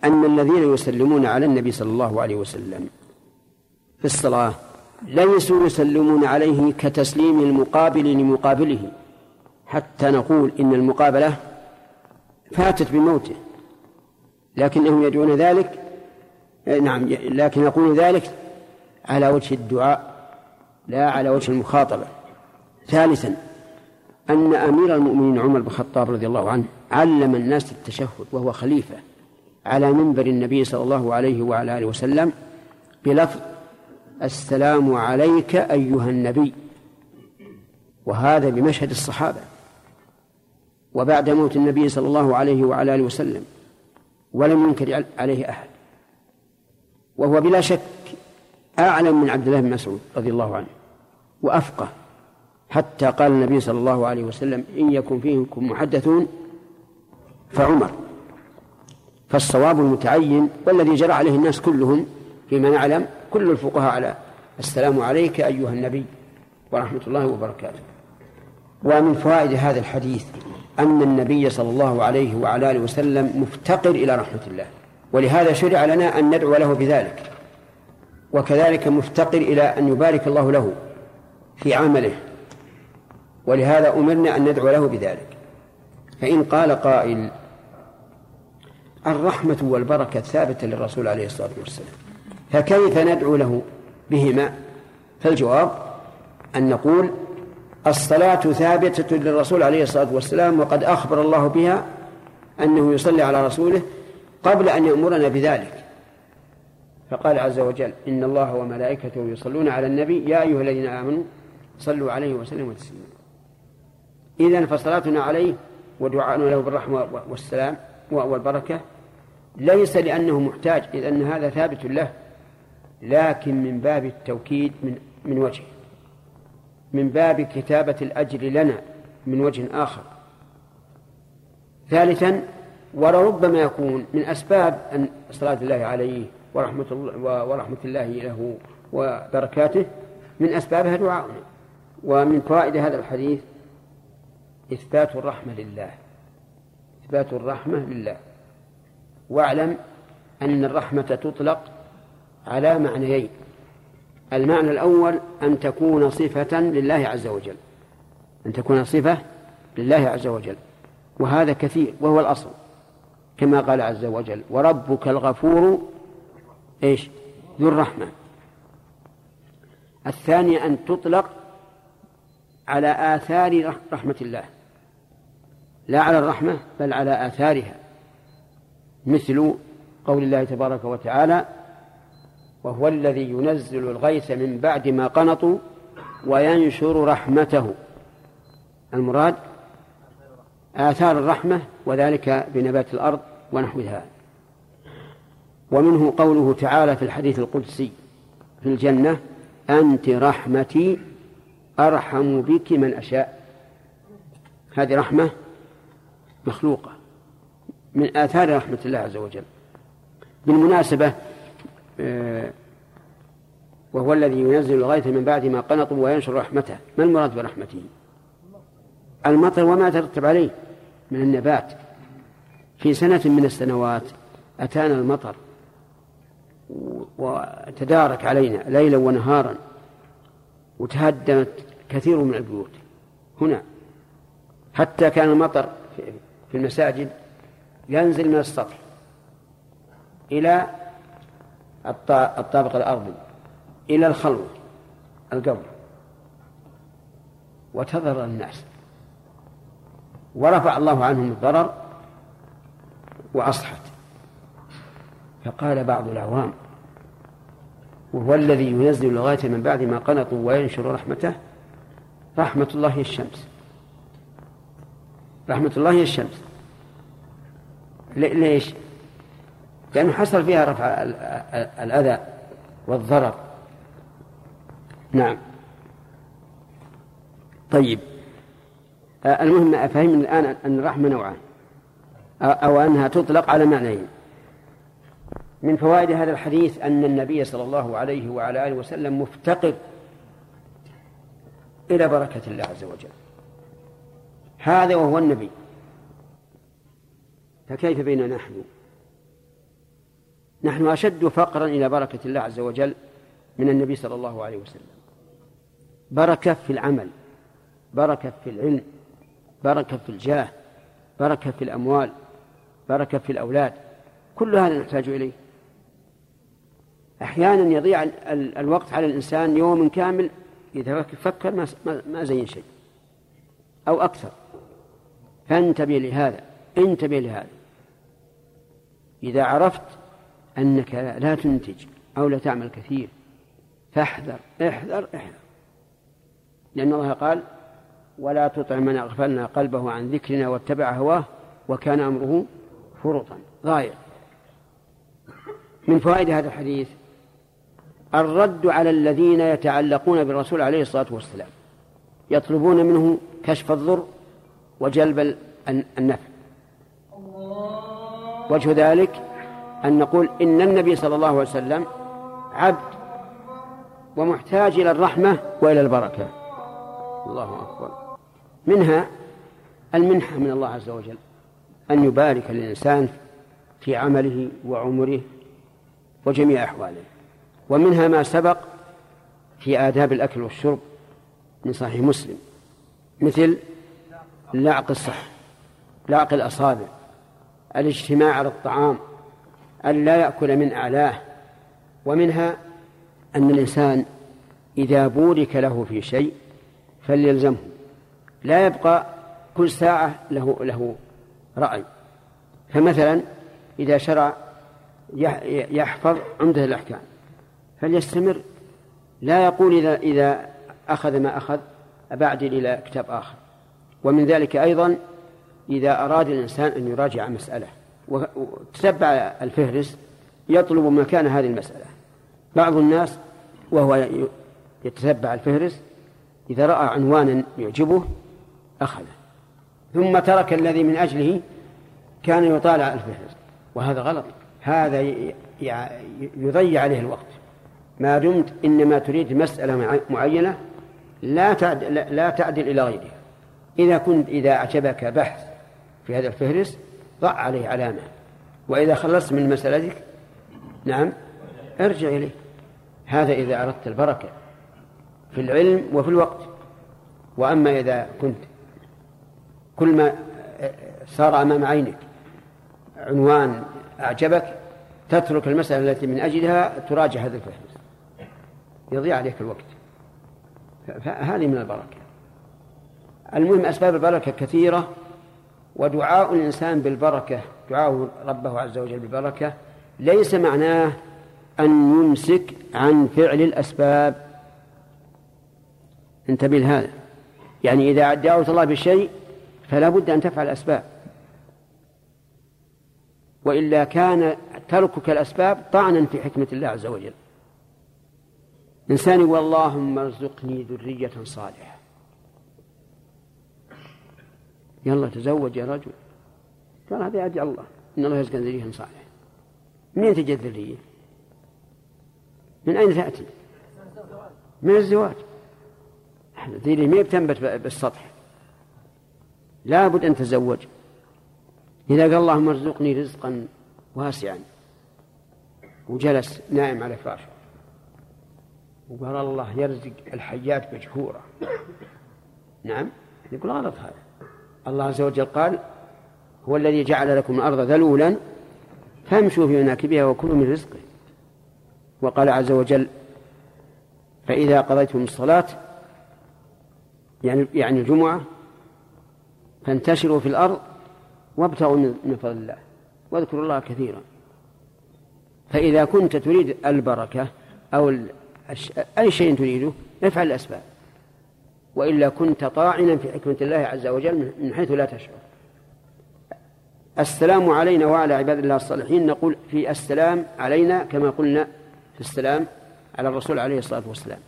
أن الذين يسلمون على النبي صلى الله عليه وسلم في الصلاة ليسوا يسلمون عليه كتسليم المقابل لمقابله. حتى نقول إن المقابلة فاتت بموته. لكنهم يدعون ذلك نعم لكن يقول ذلك على وجه الدعاء لا على وجه المخاطبة. ثالثا أن أمير المؤمنين عمر بن الخطاب رضي الله عنه علم الناس التشهد وهو خليفة على منبر النبي صلى الله عليه وعلى آله وسلم بلفظ السلام عليك أيها النبي وهذا بمشهد الصحابة وبعد موت النبي صلى الله عليه وعلى آله وسلم ولم ينكر عليه أحد. وهو بلا شك أعلم من عبد الله بن مسعود رضي الله عنه وأفقه. حتى قال النبي صلى الله عليه وسلم إن يكن فيكم محدثون فعمر. فالصواب المتعين والذي جرى عليه الناس كلهم فيما نعلم كل الفقهاء على السلام عليك أيها النبي ورحمة الله وبركاته. ومن فوائد هذا الحديث أن النبي صلى الله عليه وعلى آله وسلم مفتقر إلى رحمة الله ولهذا شرع لنا أن ندعو له بذلك وكذلك مفتقر إلى أن يبارك الله له في عمله ولهذا أمرنا أن ندعو له بذلك. فإن قال قائل الرحمة والبركة ثابتة للرسول عليه الصلاة والسلام فكيف ندعو له بهما؟ فالجواب أن نقول الصلاة ثابتة للرسول عليه الصلاة والسلام وقد أخبر الله بها أنه يصلي على رسوله قبل أن يأمرنا بذلك. فقال عز وجل إن الله وملائكته يصلون على النبي يا أيها الذين آمنوا صلوا عليه وسلموا تسليما. إذن فصلاتنا عليه ودعاءنا له بالرحمة والسلام والبركة. ليس لأنه محتاج إذ أن هذا ثابت له لكن من باب التوكيد من من وجه من باب كتابة الأجر لنا من وجه آخر. ثالثا ولربما يكون من أسباب أن صلاة الله عليه ورحمة الله ورحمة الله له وبركاته من أسبابها دعاؤنا. ومن فوائد هذا الحديث إثبات الرحمة لله. إثبات الرحمة لله. واعلم أن الرحمة تطلق على معنيين. المعنى الأول أن تكون صفة لله عز وجل. أن تكون صفة لله عز وجل. وهذا كثير وهو الأصل. كما قال عز وجل وربك الغفور إيش؟ ذو الرحمة. الثانية أن تطلق على آثار رحمة الله. لا على الرحمة بل على آثارها مثل قول الله تبارك وتعالى وهو الذي ينزل الغيث من بعد ما قنطوا وينشر رحمته. المراد آثار الرحمة وذلك بنبات الأرض ونحوها. ومنه قوله تعالى في الحديث القدسي في الجنة أنت رحمتي أرحم بك من أشاء. هذه رحمة مخلوقة. من آثار رحمة الله عز وجل. بالمناسبة آه، وهو الذي ينزل الغيث من بعد ما قنطوا وينشر رحمته. ما المراد برحمته؟ المطر وما ترتب عليه من النبات. في سنة من السنوات أتانا المطر وتدارك علينا ليلا ونهارا وتهدمت كثير من البيوت هنا. حتى كان المطر في المساجد ينزل من السطح إلى الطابق الأرضي إلى الخلوة القبر. وتضرر الناس ورفع الله عنهم الضرر وأصحت فقال بعض العوام وهو الذي ينزل الغاية من بعد ما قنطوا وينشر رحمته رحمة الله الشمس. رحمة الله هي الشمس. ليش؟ لأنه حصل فيها رفع ال- ال- الأذى والضرر. نعم. طيب. المهم فهمنا الآن أن الرحمة نوعان. أو أنها تطلق على معنيين. من فوائد هذا الحديث أن النبي صلى الله عليه وعلى آله وسلم مفتقر إلى بركة الله عز وجل. هذا وهو النبي. فكيف بيننا نحن؟ نحن أشد فقرا إلى بركة الله عز وجل من النبي صلى الله عليه وسلم. بركة في العمل بركة في العلم بركة في الجاه بركة في الأموال بركة في الأولاد. كل هذا نحتاج إليه. أحيانا يضيع ال- ال- الوقت على الإنسان يوم كامل إذا فك- فكر ما زين شيء أو أكثر. فانتبه لهذا انتبه لهذا. إذا عرفت أنك لا تنتج أو لا تعمل كثير فاحذر احذر احذر. لأن الله قال ولا تطع من أغفلنا قلبه عن ذكرنا واتبع هواه وكان أمره فرطا. ضايع من فوائد هذا الحديث الرد على الذين يتعلقون بالرسول عليه الصلاة والسلام يطلبون منه كشف الضر وجلب ال- النفع وجه ذلك أن نقول إن النبي صلى الله عليه وسلم عبد ومحتاج إلى الرحمة وإلى البركة. الله أكبر. منها المنحة من الله عز وجل أن يبارك للإنسان في عمله وعمره وجميع أحواله. ومنها ما سبق في آداب الأكل والشرب من صحيح مسلم مثل لعق الصح لعق الأصابع الاجتماع على الطعام أن لا يأكل من أعلاه ومنها أن الإنسان إذا بورك له في شيء فليلزمه. لا يبقى كل ساعة له له رأي. فمثلا إذا شرع يح- يحفظ عمدة الأحكام فليستمر. لا يقول إذا إذا أخذ ما أخذ أبعدل إلى كتاب آخر. ومن ذلك أيضا إذا أراد الإنسان أن يراجع مسألة. وتتبع الفهرس يطلب مكان هذه المسألة. بعض الناس وهو يتتبع الفهرس إذا رأى عنوانا يعجبه أخذه. ثم ترك الذي من أجله كان يطالع الفهرس. وهذا غلط. هذا يضيع عليه الوقت. ما دمت إنما تريد مسألة مع- معينة لا تعدل, لا تعدل إلى غيرها. إذا كنت إذا أعجبك بحث في هذا الفهرس ضع عليه علامة. وإذا خلصت من مسألتك نعم ارجع إليه. هذا إذا أردت البركة في العلم وفي الوقت. وأما إذا كنت كل ما صار أمام عينك عنوان أعجبك تترك المسألة التي من أجلها تراجع هذا الفهرس. يضيع عليك الوقت. فهذه من البركة. المهم أسباب البركة كثيرة ودعاء الإنسان بالبركة دعاء ربه عز وجل بالبركة ليس معناه أن يمسك عن فعل الأسباب. انتبه لهذا. يعني إذا دعوت الله بالشيء فلا بد أن تفعل الأسباب. وإلا كان تركك الأسباب طعنا في حكمة الله عز وجل. إنسان يقول اللهم ارزقني ذرية صالحة. يلا تزوج يا رجل. قال هذا يدعي الله. إن الله يرزق ذرية صالحة. منين تجد ذرية؟ من أين تأتي؟ من الزواج. ذرية ما بتنبت بالسطح. لا بد أن تزوج. إذا قال اللهم ارزقني رزقا واسعا. وجلس نائم على فراشه وقال الله يرزق الحيات مجهورة. نعم؟ يقول غلط هذا. الله عز وجل قال هو الذي جعل لكم الأرض ذلولا فامشوا في مناكبها وكلوا من رزقه. وقال عز وجل فإذا قضيتم الصلاة يعني يعني الجمعة فانتشروا في الأرض وابتغوا من فضل الله واذكروا الله كثيرا. فإذا كنت تريد البركة أو أي شيء تريده افعل الأسباب. وإلا كنت طاعنا في حكمة الله عز وجل من حيث لا تشعر. السلام علينا وعلى عباد الله الصالحين. نقول في السلام علينا كما قلنا في السلام على الرسول عليه الصلاة والسلام.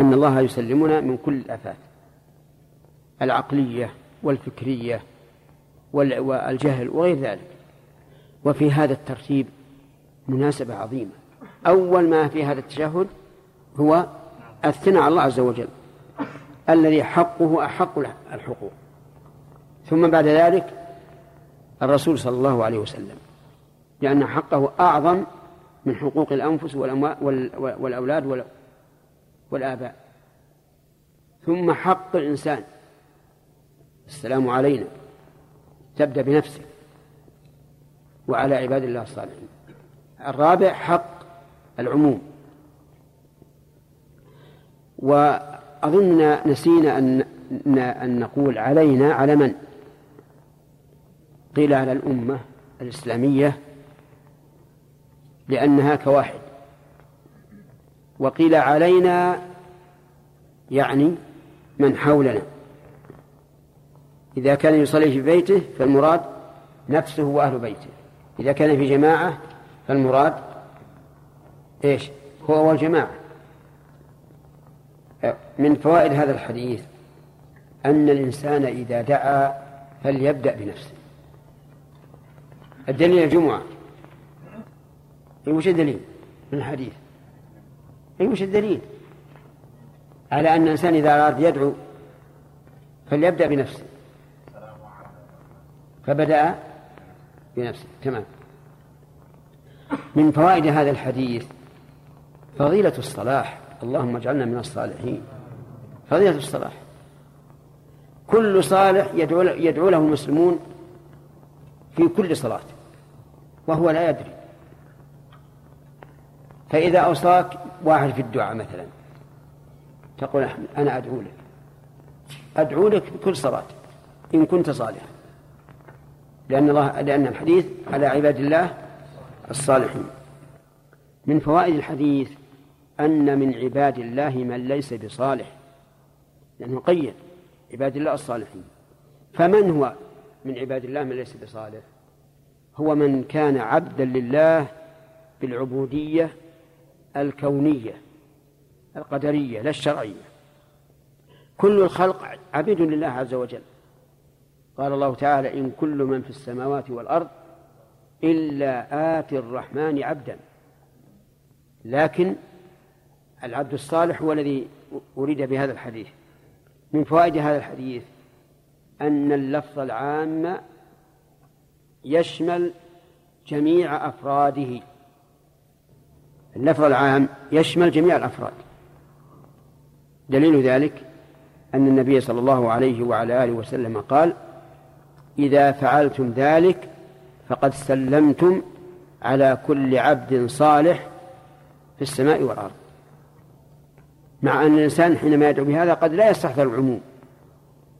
أن الله يسلمنا من كل الآفات. العقلية والفكرية والجهل وغير ذلك. وفي هذا الترتيب مناسبة عظيمة. أول ما في هذا التشهد هو الثناء على الله عز وجل. الذي حقه أحق الحقوق. ثم بعد ذلك الرسول صلى الله عليه وسلم لأن حقه أعظم من حقوق الأنفس والأولاد والآباء. ثم حق الإنسان. السلام علينا. تبدأ بنفسك. وعلى عباد الله الصالحين. الرابع حق العموم. وأظننا نسينا أن أن نقول علينا على من؟ قيل على الأمة الإسلامية لأنها كواحد. وقيل علينا يعني من حولنا. إذا كان يصلي في بيته فالمراد نفسه وأهل بيته. إذا كان في جماعة فالمراد إيش؟ هو والجماعة. من فوائد هذا الحديث أن الإنسان إذا دعا فليبدأ بنفسه. الدليل الجمعة أي وش الدليل من الحديث؟ أي وش الدليل؟ على أن الإنسان إذا أراد يدعو فليبدأ بنفسه. فبدأ بنفسه. تمام. من فوائد هذا الحديث فضيلة الصلاح. اللهم اجعلنا من الصالحين. فضيلة الصلاح. كل صالح يدعو, يدعو له المسلمون في كل صلاة وهو لا يدري. فإذا أوصاك واحد في الدعاء مثلا تقول أنا أدعو لك. أدعو لك بكل صلاة إن كنت صالحا. لأن الله لأن الحديث على عباد الله الصالحين من فوائد الحديث أن من عباد الله من ليس بصالح. لأنه قيد عباد الله الصالحين. فمن هو من عباد الله من ليس بصالح؟ هو من كان عبدا لله بالعبودية الكونية القدرية لا الشرعية. كل الخلق عبيد لله عز وجل. قال الله تعالى إن كل من في السماوات والأرض إلا آتي الرحمن عبدا لكن العبد الصالح هو الذي أريد بهذا الحديث. من فوائد هذا الحديث أن اللفظ العام يشمل جميع أفراده. اللفظ العام يشمل جميع الأفراد. دليل ذلك أن النبي صلى الله عليه وعلى آله وسلم قال إذا فعلتم ذلك فقد سلمتم على كل عبد صالح في السماء والأرض. مع أن الإنسان حينما يدعو بهذا قد لا يستحضر العموم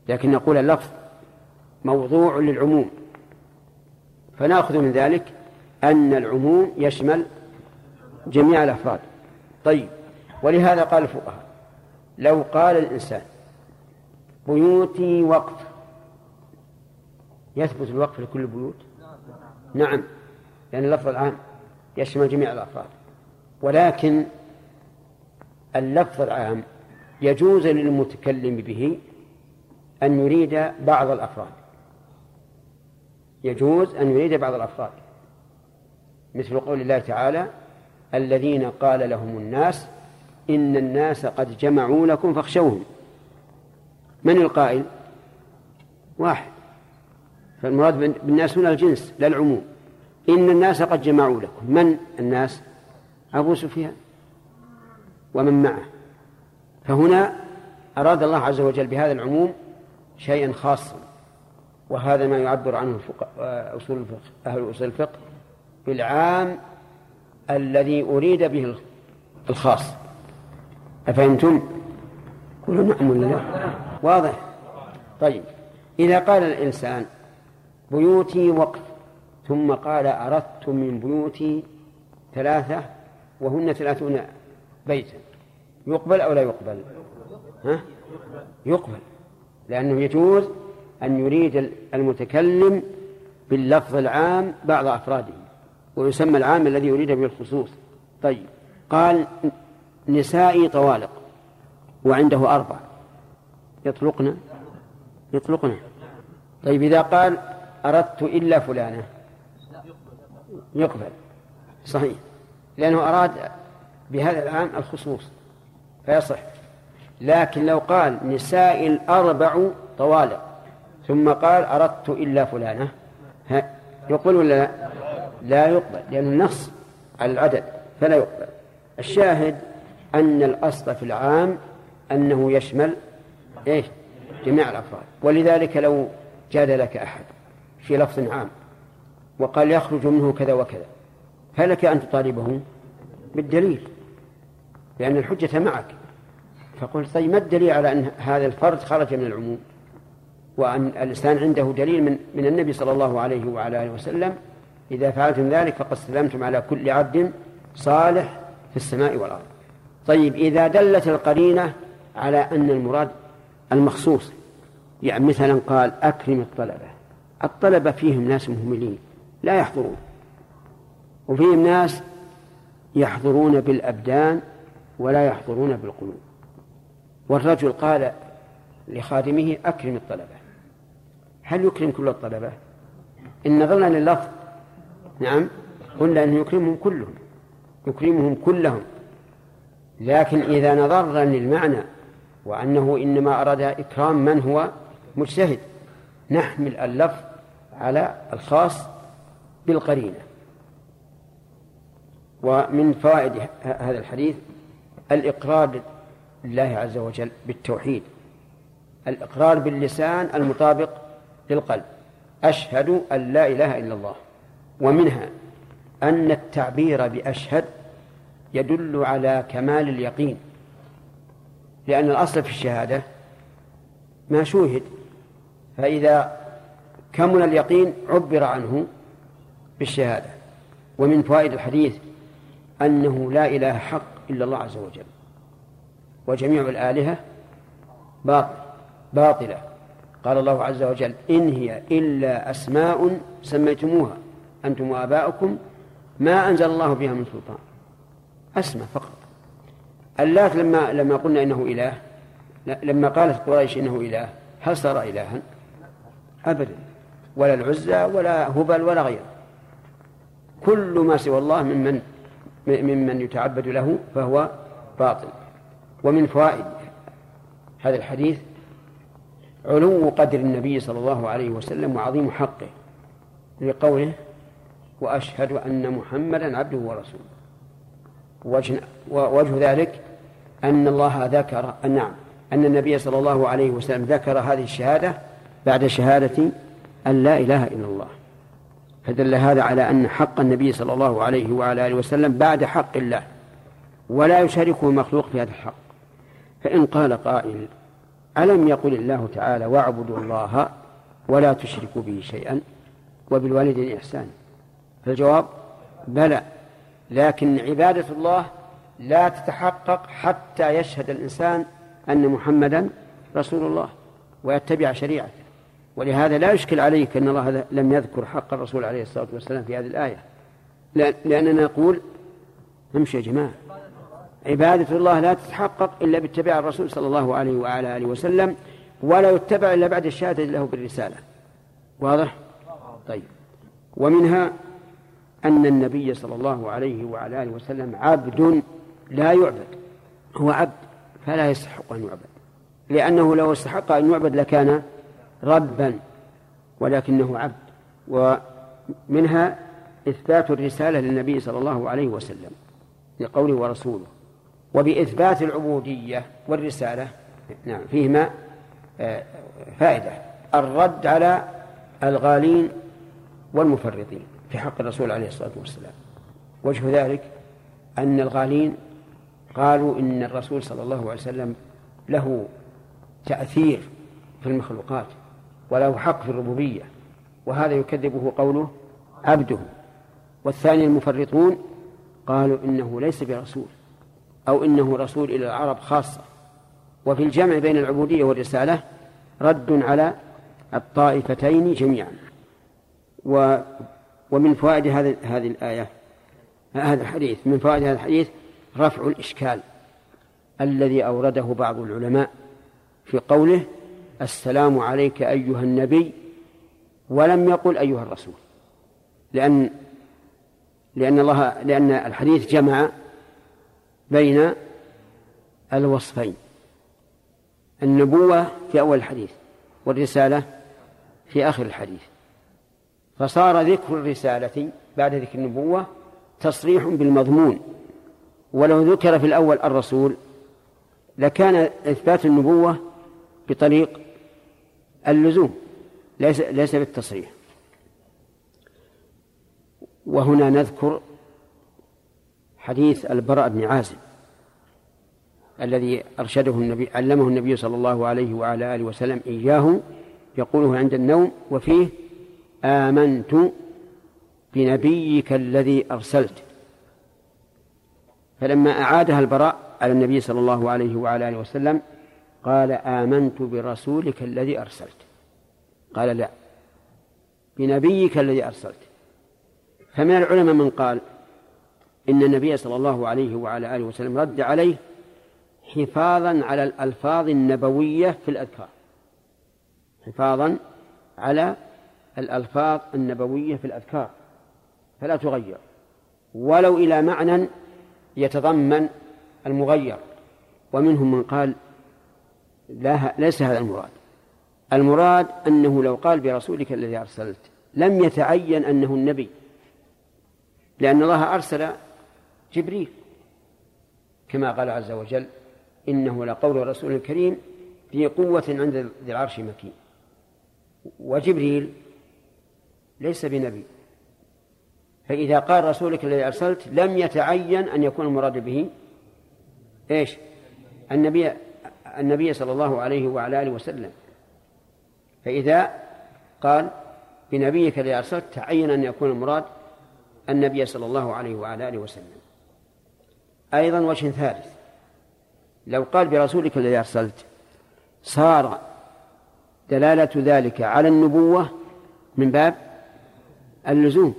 لكن نقول اللفظ موضوع للعموم. فنأخذ من ذلك أن العموم يشمل جميع الأفراد. طيب ولهذا قال الفقهاء لو قال الإنسان بيوتي وقف يثبت الوقف لكل البيوت؟ نعم لأن اللفظ العام يشمل جميع الأفراد. ولكن اللفظ العام يجوز للمتكلم به أن يريد بعض الأفراد. يجوز أن يريد بعض الأفراد. مثل قول الله تعالى الذين قال لهم الناس إن الناس قد جمعوا لكم فاخشوهم. من القائل؟ واحد. فالمراد بالناس هنا الجنس لا العموم. إن الناس قد جمعوا لكم. من الناس؟ أبو سفيان. ومن معه فهنا أراد الله عز وجل بهذا العموم شيئا خاصا وهذا ما يعبر عنه أصول الفقه أهل أصول الفقه بالعام الذي أريد به الخاص أفهمتم؟ قولوا نعم ولا لا؟ واضح طيب إذا قال الإنسان بيوتي وقف ثم قال أردت من بيوتي ثلاثة وهن ثلاثون بيتا يقبل أو لا يقبل؟ ها؟ يقبل لأنه يجوز أن يريد المتكلم باللفظ العام بعض أفراده ويسمى العام الذي يريد به الخصوص. طيب قال نسائي طوالق وعنده أربع يطلقنا؟ يطلقنا. طيب إذا قال أردت إلا فلانة يقبل. صحيح لأنه أراد بهذا العام الخصوص. فيصح. لكن لو قال نساء الأربع طوالق ثم قال أردت إلا فلانة يقبل ولا لا؟ لا يقبل لأنه النص على العدد فلا يقبل. الشاهد أن الأصل في العام أنه يشمل إيش؟ جميع الأفراد. ولذلك لو جادلك أحد في لفظ عام وقال يخرج منه كذا وكذا فلك أن تطالبه بالدليل. لأن الحجة معك. فقلت طيب ما الدليل على أن هذا الفرد خرج من العموم؟ وأن الإنسان عنده دليل من, من النبي صلى الله عليه وعلى آله وسلم. إذا فعلتم ذلك فقد سلمتم على كل عبد صالح في السماء والأرض. طيب إذا دلت القرينة على أن المراد المخصوص يعني مثلا قال أكرم الطلبة. الطلبة فيهم ناس مهملين لا يحضرون. وفيهم ناس يحضرون بالأبدان ولا يحضرون بالقلوب. والرجل قال لخادمه أكرم الطلبة. هل يكرم كل الطلبة؟ إن نظرنا لللفظ. نعم. قلنا أنه يكرمهم كلهم. يكرمهم كلهم. لكن إذا نظرنا للمعنى وأنه إنما أراد إكرام من هو مجتهد نحمل اللفظ على الخاص بالقرينة. ومن فوائد هذا الحديث الإقرار لله عز وجل بالتوحيد الإقرار باللسان المطابق للقلب أشهد أن لا إله إلا الله ومنها أن التعبير بأشهد يدل على كمال اليقين لأن الأصل في الشهادة ما شوهد فإذا كمل اليقين عبر عنه بالشهادة ومن فوائد الحديث أنه لا إله حق إلا الله عز وجل. وجميع الآلهة باطل باطلة. قال الله عز وجل إن هي إلا أسماء سميتموها أنتم وآباؤكم ما أنزل الله بها من سلطان. أسماء فقط. اللات لما لما قلنا إنه إله لما قالت قريش إنه إله هل صار إلها؟ أبدا. ولا العزى ولا هبل ولا غيره. كل ما سوى الله ممن ممن يتعبد له فهو باطل. ومن فوائد هذا الحديث علو قدر النبي صلى الله عليه وسلم وعظيم حقه لقوله وأشهد أن محمدا عبده ورسوله. وجه, ووجه ذلك أن الله ذكر نعم أن النبي صلى الله عليه وسلم ذكر هذه الشهادة بعد شهادة أن لا إله إلا الله. فدل هذا على أن حق النبي صلى الله عليه وعلى آله وسلم بعد حق الله ولا يشاركه مخلوق في هذا الحق. فإن قال قائل ألم يقل الله تعالى واعبدوا الله ولا تشركوا به شيئا وبالوالدين إحسانا فالجواب بلى لكن عبادة الله لا تتحقق حتى يشهد الإنسان أن محمدا رسول الله ويتبع شريعته. ولهذا لا يشكل عليك أن الله لم يذكر حق الرسول عليه الصلاة والسلام في هذه الآية. لأننا نقول امشي يا جماعة. عبادة الله لا تتحقق إلا باتباع الرسول صلى الله عليه وعلى آله وسلم ولا يتبع إلا بعد الشهادة له بالرسالة. واضح؟ طيب. ومنها أن النبي صلى الله عليه وعلى آله وسلم عبد لا يعبد. هو عبد فلا يستحق أن يعبد. لأنه لو استحق أن يعبد لكان ربا ولكنه عبد ومنها إثبات الرسالة للنبي صلى الله عليه وسلم لقوله ورسوله وبإثبات العبودية والرسالة نعم فيهما آه، فائدة الرد على الغالين والمفرطين في حق الرسول عليه الصلاة والسلام. وجه ذلك أن الغالين قالوا إن الرسول صلى الله عليه وسلم له تأثير في المخلوقات. وله حق في الربوبية وهذا يكذبه قوله عبده. والثاني المفرطون قالوا إنه ليس برسول أو إنه رسول إلى العرب خاصة. وفي الجمع بين العبودية والرسالة رد على الطائفتين جميعا. و ومن فوائد هذه هذه الآية هذا الحديث من فوائد هذا الحديث رفع الإشكال الذي أورده بعض العلماء في قوله السلام عليك أيها النبي ولم يقل أيها الرسول. لأن لأن الله لأن الحديث جمع بين الوصفين. النبوة في أول الحديث والرسالة في آخر الحديث. فصار ذكر الرسالة بعد ذكر النبوة تصريح بالمضمون. ولو ذكر في الأول الرسول لكان إثبات النبوة بطريق اللزوم ليس ليس بالتصريح. وهنا نذكر حديث البراء بن عازب الذي أرشده النبي علمه النبي صلى الله عليه وعلى آله وسلم إياه يقوله عند النوم وفيه آمنت بنبيك الذي أرسلت. فلما أعادها البراء على النبي صلى الله عليه وعلى آله وسلم قال آمنت برسولك الذي أرسلت. قال لا. بنبيك الذي أرسلت. فمن العلماء من قال إن النبي صلى الله عليه وعلى آله وسلم رد عليه حفاظا على الألفاظ النبوية في الأذكار. حفاظا على الألفاظ النبوية في الأذكار. فلا تغير. ولو إلى معنى يتضمن المغير. ومنهم من قال لا ليس هذا المراد. المراد أنه لو قال برسولك الذي أرسلت لم يتعين أنه النبي لأن الله أرسل جبريل كما قال عز وجل إنه لقول رسول كريم ذي قوة عند ذي العرش مكين وجبريل ليس بنبي. فإذا قال رسولك الذي أرسلت لم يتعين أن يكون المراد به إيش؟ النبي النبي صلى الله عليه وعلى آله وسلم. فإذا قال بنبيك الذي أرسلت تعين أن يكون المراد النبي صلى الله عليه وعلى آله وسلم. أيضا وجه ثالث لو قال برسولك الذي أرسلت صار دلالة ذلك على النبوة من باب اللزوم.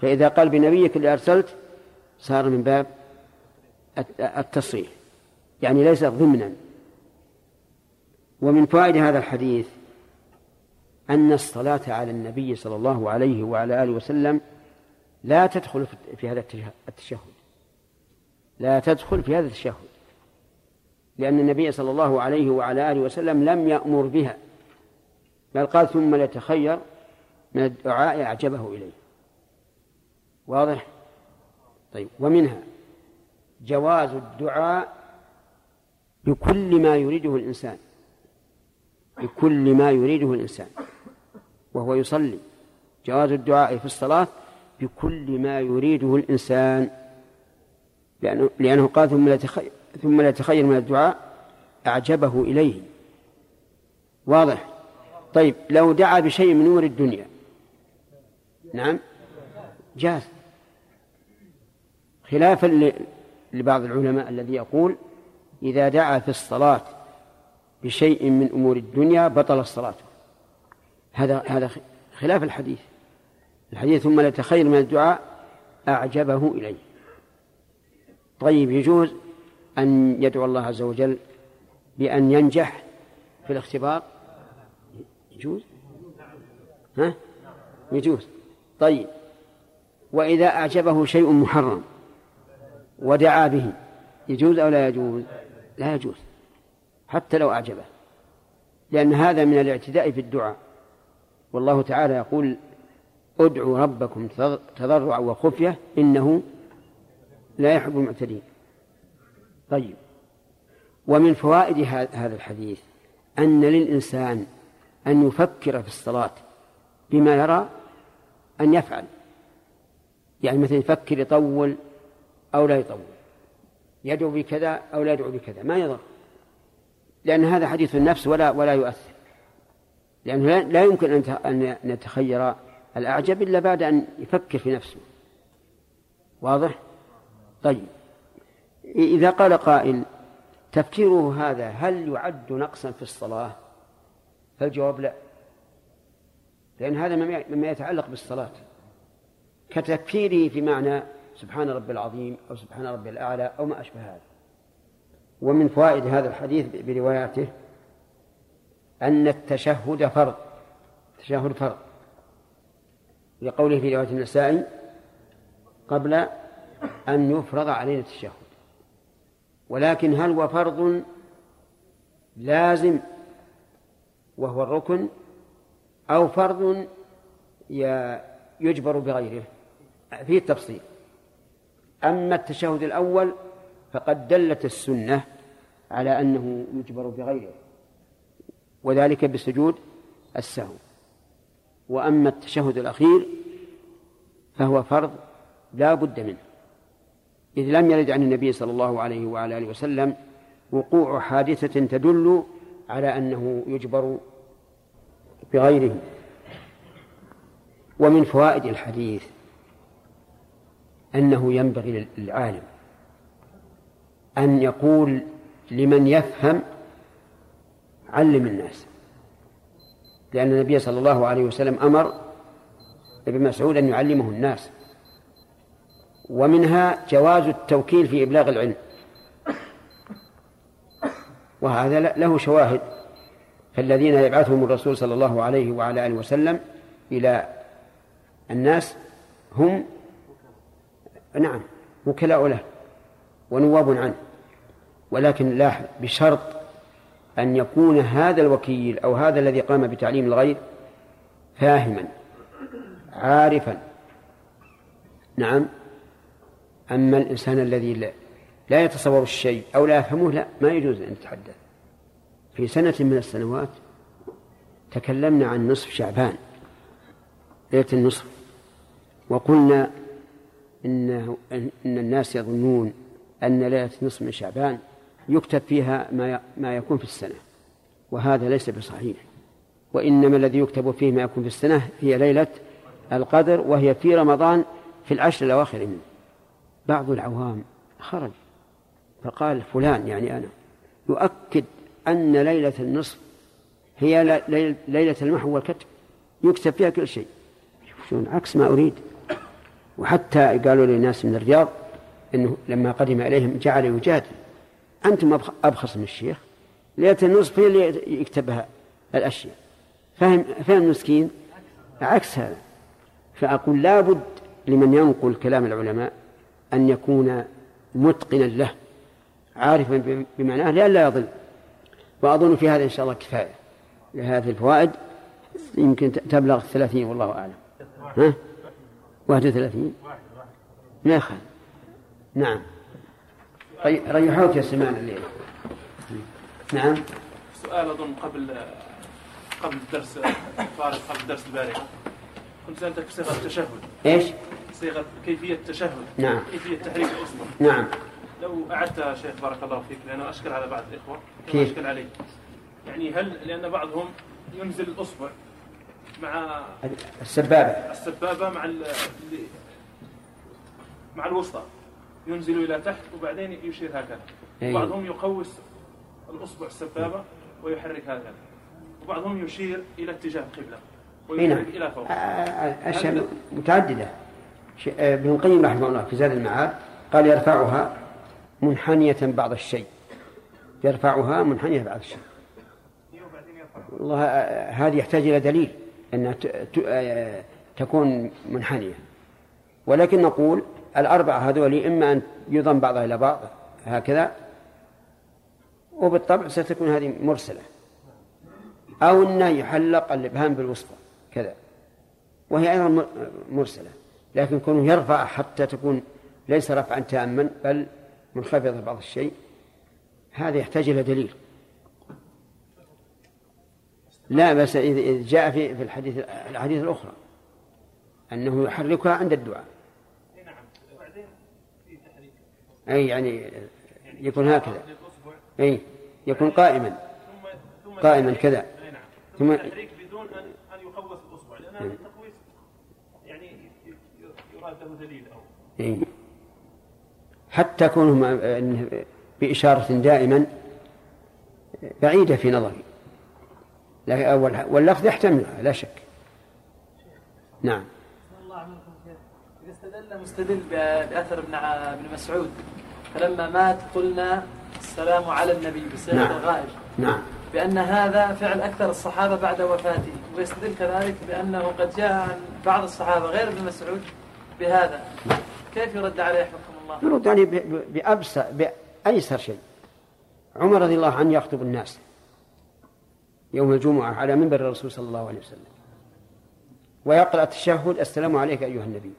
فإذا قال بنبيك اللي أرسلت صار من باب التصريح يعني ليس ضمنا. ومن فوائد هذا الحديث أن الصلاة على النبي صلى الله عليه وعلى آله وسلم لا تدخل في هذا التشهد. لا تدخل في هذا التشهد. لأن النبي صلى الله عليه وعلى آله وسلم لم يأمر بها. بل قال ثم ليتخير من الدعاء أعجبه إليه. واضح؟ طيب. ومنها جواز الدعاء بكل ما يريده الإنسان. بكل ما يريده الإنسان وهو يصلي. جواز الدعاء في الصلاة بكل ما يريده الإنسان لأنه, لأنه قال ثم لا تخير ثم لا يتخير من الدعاء أعجبه إليه. واضح؟ طيب لو دعا بشيء من نور الدنيا نعم جاز. خلافا لبعض العلماء الذي يقول إذا دعا في الصلاة بشيء من أمور الدنيا بطل الصلاة. هذا هذا خلاف الحديث. الحديث ثم لا يتخير من الدعاء أعجبه إليه طيب يجوز أن يدعو الله عز وجل بأن ينجح في الاختبار؟ يجوز؟ ها؟ يجوز. طيب وإذا أعجبه شيء محرم ودعا به يجوز أو لا يجوز؟ لا يجوز. حتى لو أعجبه. لأن هذا من الاعتداء في الدعاء. والله تعالى يقول ادعوا ربكم تضرعا وخفية إنه لا يحب المعتدين. طيب. ومن فوائد هذا الحديث أن للإنسان أن يفكر في الصلاة بما يرى أن يفعل. يعني مثلا يفكر يطول أو لا يطول. يدعو بكذا أو لا يدعو بكذا. ما يضر. لأن هذا حديث النفس ولا ولا يؤثر. لأنه لا يمكن أن نتخير الأعجب إلا بعد أن يفكر في نفسه. واضح؟ طيب. إذا قال قائل تفكيره هذا هل يعد نقصا في الصلاة؟ فالجواب لا. لأن هذا مما- يتعلق بالصلاة. كتكفيره في معنى سبحان ربي العظيم أو سبحان ربي الأعلى أو ما أشبه هذا. ومن فوائد هذا الحديث برواياته أن التشهد فرض التشهد فرض. لقوله في رواية النسائي قبل أن يفرض علينا التشهد. ولكن هل هو فرض؟ لازم. وهو الركن أو فرض يجبر بغيره. فيه التفصيل. أما التشهد الأول فقد دلت السنة على أنه يجبر بغيره وذلك بسجود السهو. وأما التشهد الأخير فهو فرض لا بد منه إذ لم يرد عن النبي صلى الله عليه وعلى آله وسلم وقوع حادثة تدل على أنه يجبر بغيره. ومن فوائد الحديث أنه ينبغي للعالم أن يقول لمن يفهم علم الناس. لأن النبي صلى الله عليه وسلم أمر ابن مسعود أن يعلمه الناس. ومنها جواز التوكيل في إبلاغ العلم. وهذا له شواهد. فالذين يبعثهم الرسول صلى الله عليه وعلى آله وسلم إلى الناس هم نعم وكلاء له ونواب عنه. ولكن لاحظ بشرط أن يكون هذا الوكيل أو هذا الذي قام بتعليم الغير فاهما عارفا. نعم. أما الإنسان الذي لا, لا يتصور الشيء أو لا يفهمه لا ما يجوز أن يتحدث. في سنة من السنوات تكلمنا عن نصف شعبان ليلة النصف وقلنا إن إن الناس يظنون أن ليلة نصف من شعبان يكتب فيها ما ما يكون في السنة وهذا ليس بصحيح. وإنما الذي يكتب فيه ما يكون في السنة هي ليلة القدر وهي في رمضان في العشر الأواخر منه. بعض العوام خرج فقال فلان يعني أنا يؤكد أن ليلة النصف هي ليلة المحو والكتب يكتب فيها كل شيء. شلون عكس ما أريد. وحتى قالوا للناس من الرياض إنه لما قدم إليهم جعل يجادل أنتم أبخص من الشيخ ليلة النصف هي اللي يكتبها الأشياء. فهم فهم المسكين؟ عكس هذا. فأقول لابد لمن ينقل كلام العلماء أن يكون متقنا له عارفا بمعناه لئلا يضل. وأظن في هذا إن شاء الله كفاية لهذه الفوائد. يمكن تبلغ الثلاثين والله أعلم. ها؟ واحد وثلاثين؟ ما يخل نعم. ريحوك يا سمان الليل نعم. سؤال أظن قبل قبل الدرس فارغ قبل الدرس البارحة كنت سألتك في صيغة التشهد. إيش؟ صيغة كيفية التشهد. نعم. كيفية تحريك الأصبع نعم. لو أعدتها شيخ بارك الله فيك لأنه أشكل على بعض الإخوة كيف؟ أشكل علي يعني هل لأن بعضهم ينزل الأصبع مع السبابة. السبابة مع ال مع الوسطى. ينزل إلى تحت وبعدين يشير هكذا. أي. وبعضهم يقوس الأصبع السبابة ويحرك هكذا. وبعضهم يشير إلى اتجاه القبلة ويحرك إلى فوق. أشياء متعددة. ش- ابن القيم رحمه الله في زاد المعاد قال يرفعها منحنية بعض الشيء. يرفعها منحنية بعض الشيء. والله آه، هذه يحتاج إلى دليل أنها آه، تكون منحنية. ولكن نقول الأربعة هذول إما أن يضم بعضها إلى بعض هكذا. وبالطبع ستكون هذه مرسلة. أو أنه يحلق الإبهام بالوسطى كذا. وهي أيضا مرسلة. لكن كونه يرفع حتى تكون ليس رفعا تاما بل منخفضة بعض الشيء هذا يحتاج إلى دليل. لا بس إذا جاء في في الحديث الأحاديث الأخرى أنه يحركها عند الدعاء. أي يعني يكون هكذا. أي يكون قائما. قائما كذا. ثم التحريك بدون أن أن يقوس الأصبع لأن هذا التقويس يعني يراد له دليل أو. أي حتى كونه بإشارة دائما بعيدة في نظري. واللفظ يحتملها لا شك. نعم الله عنكم شيخ إذا استدل مستدل ب- بأثر ابن ابن مسعود. فلما مات قلنا السلام على النبي بصيغة نعم. الغائب. نعم. بأن هذا فعل أكثر الصحابة بعد وفاته. ويستدل كذلك بأنه قد جاء عن بعض الصحابة غير ابن مسعود بهذا. كيف يرد عليه حكم الله؟ يرد عليه ب- ب- بأبسط بأيسر شيء. عمر رضي الله عنه يخطب الناس يوم الجمعة على منبر الرسول صلى الله عليه وسلم. ويقرأ التشهد السلام عليك أيها النبي.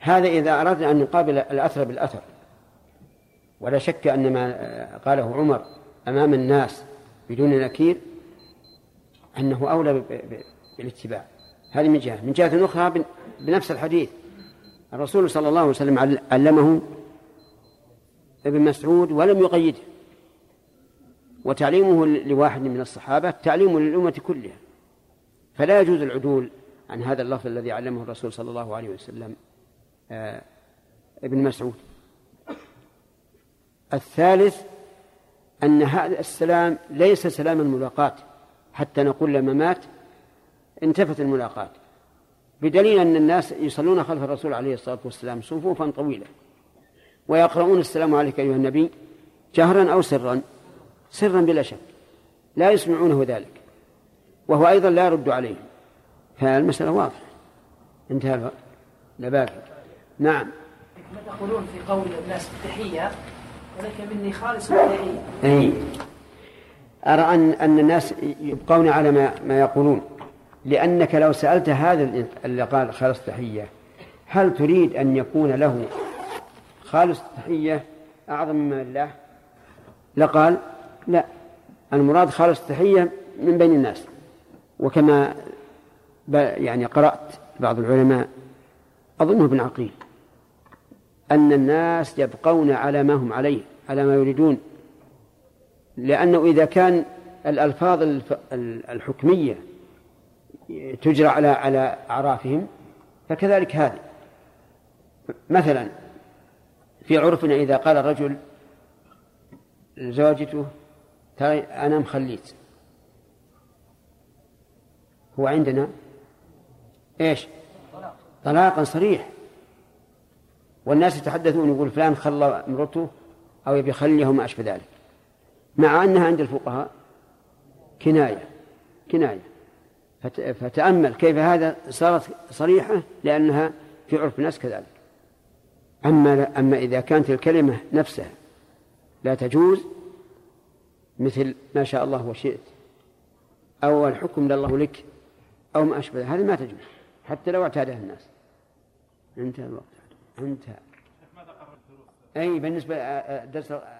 هذا إذا أردنا أن نقابل الأثر بالأثر. ولا شك أن ما قاله عمر أمام الناس بدون نكير أنه أولى بالاتباع. هذه من جهة. من جهة أخرى بن- بنفس الحديث. الرسول صلى الله عليه وسلم عل- علمه ابن مسعود ولم يقيده. وتعليمه لواحد من الصحابة تعليم للأمة كلها. فلا يجوز العدول عن هذا اللفظ الذي علمه الرسول صلى الله عليه وسلم. ابن مسعود. الثالث أن هذا السلام ليس سلام الملاقاة حتى نقول لما مات انتفت الملاقاة بدليل أن الناس يصلون خلف الرسول عليه الصلاة والسلام صفوفا طويلة ويقرؤون السلام عليك أيها النبي جهرا أو سرا سرا بلا شك لا يسمعونه ذلك وهو أيضا لا يرد عليهم. فالمسألة واضحة. انتهى باقي نعم. ما تقولون في قول الناس التحية؟ ولك مني خالص التحية أي أرى أن أن الناس يبقون على ما ما يقولون. لأنك لو سألت هذا اللي قال خالص تحية هل تريد أن يكون له خالص تحية أعظم من الله؟ لقال لا. المراد خالص تحية من بين الناس. وكما يعني قرأت بعض العلماء أظنه ابن عقيل. أن الناس يبقون على ما هم عليه على ما يريدون. لأنه إذا كان الألفاظ الحكمية تجرى على على أعرافهم فكذلك هذه. مثلا في عرفنا إذا قال الرجل لزوجته ترى أنا مخليت. هو عندنا إيش؟ طلاقا صريح. والناس يتحدثون يقول فلان خلى امرته أو يبي يخليها وما أشبه ذلك. مع أنها عند الفقهاء كناية كناية. فت- فتأمل كيف هذا صارت صريحة لأنها في عرف الناس كذلك. أما أما إذا كانت الكلمة نفسها لا تجوز مثل ما شاء الله وشئت أو الحكم لله لك أو ما أشبه هذه ما تجوز حتى لو اعتادها الناس. انتهى الوقت. انتهى أي بالنسبة الدرس القادم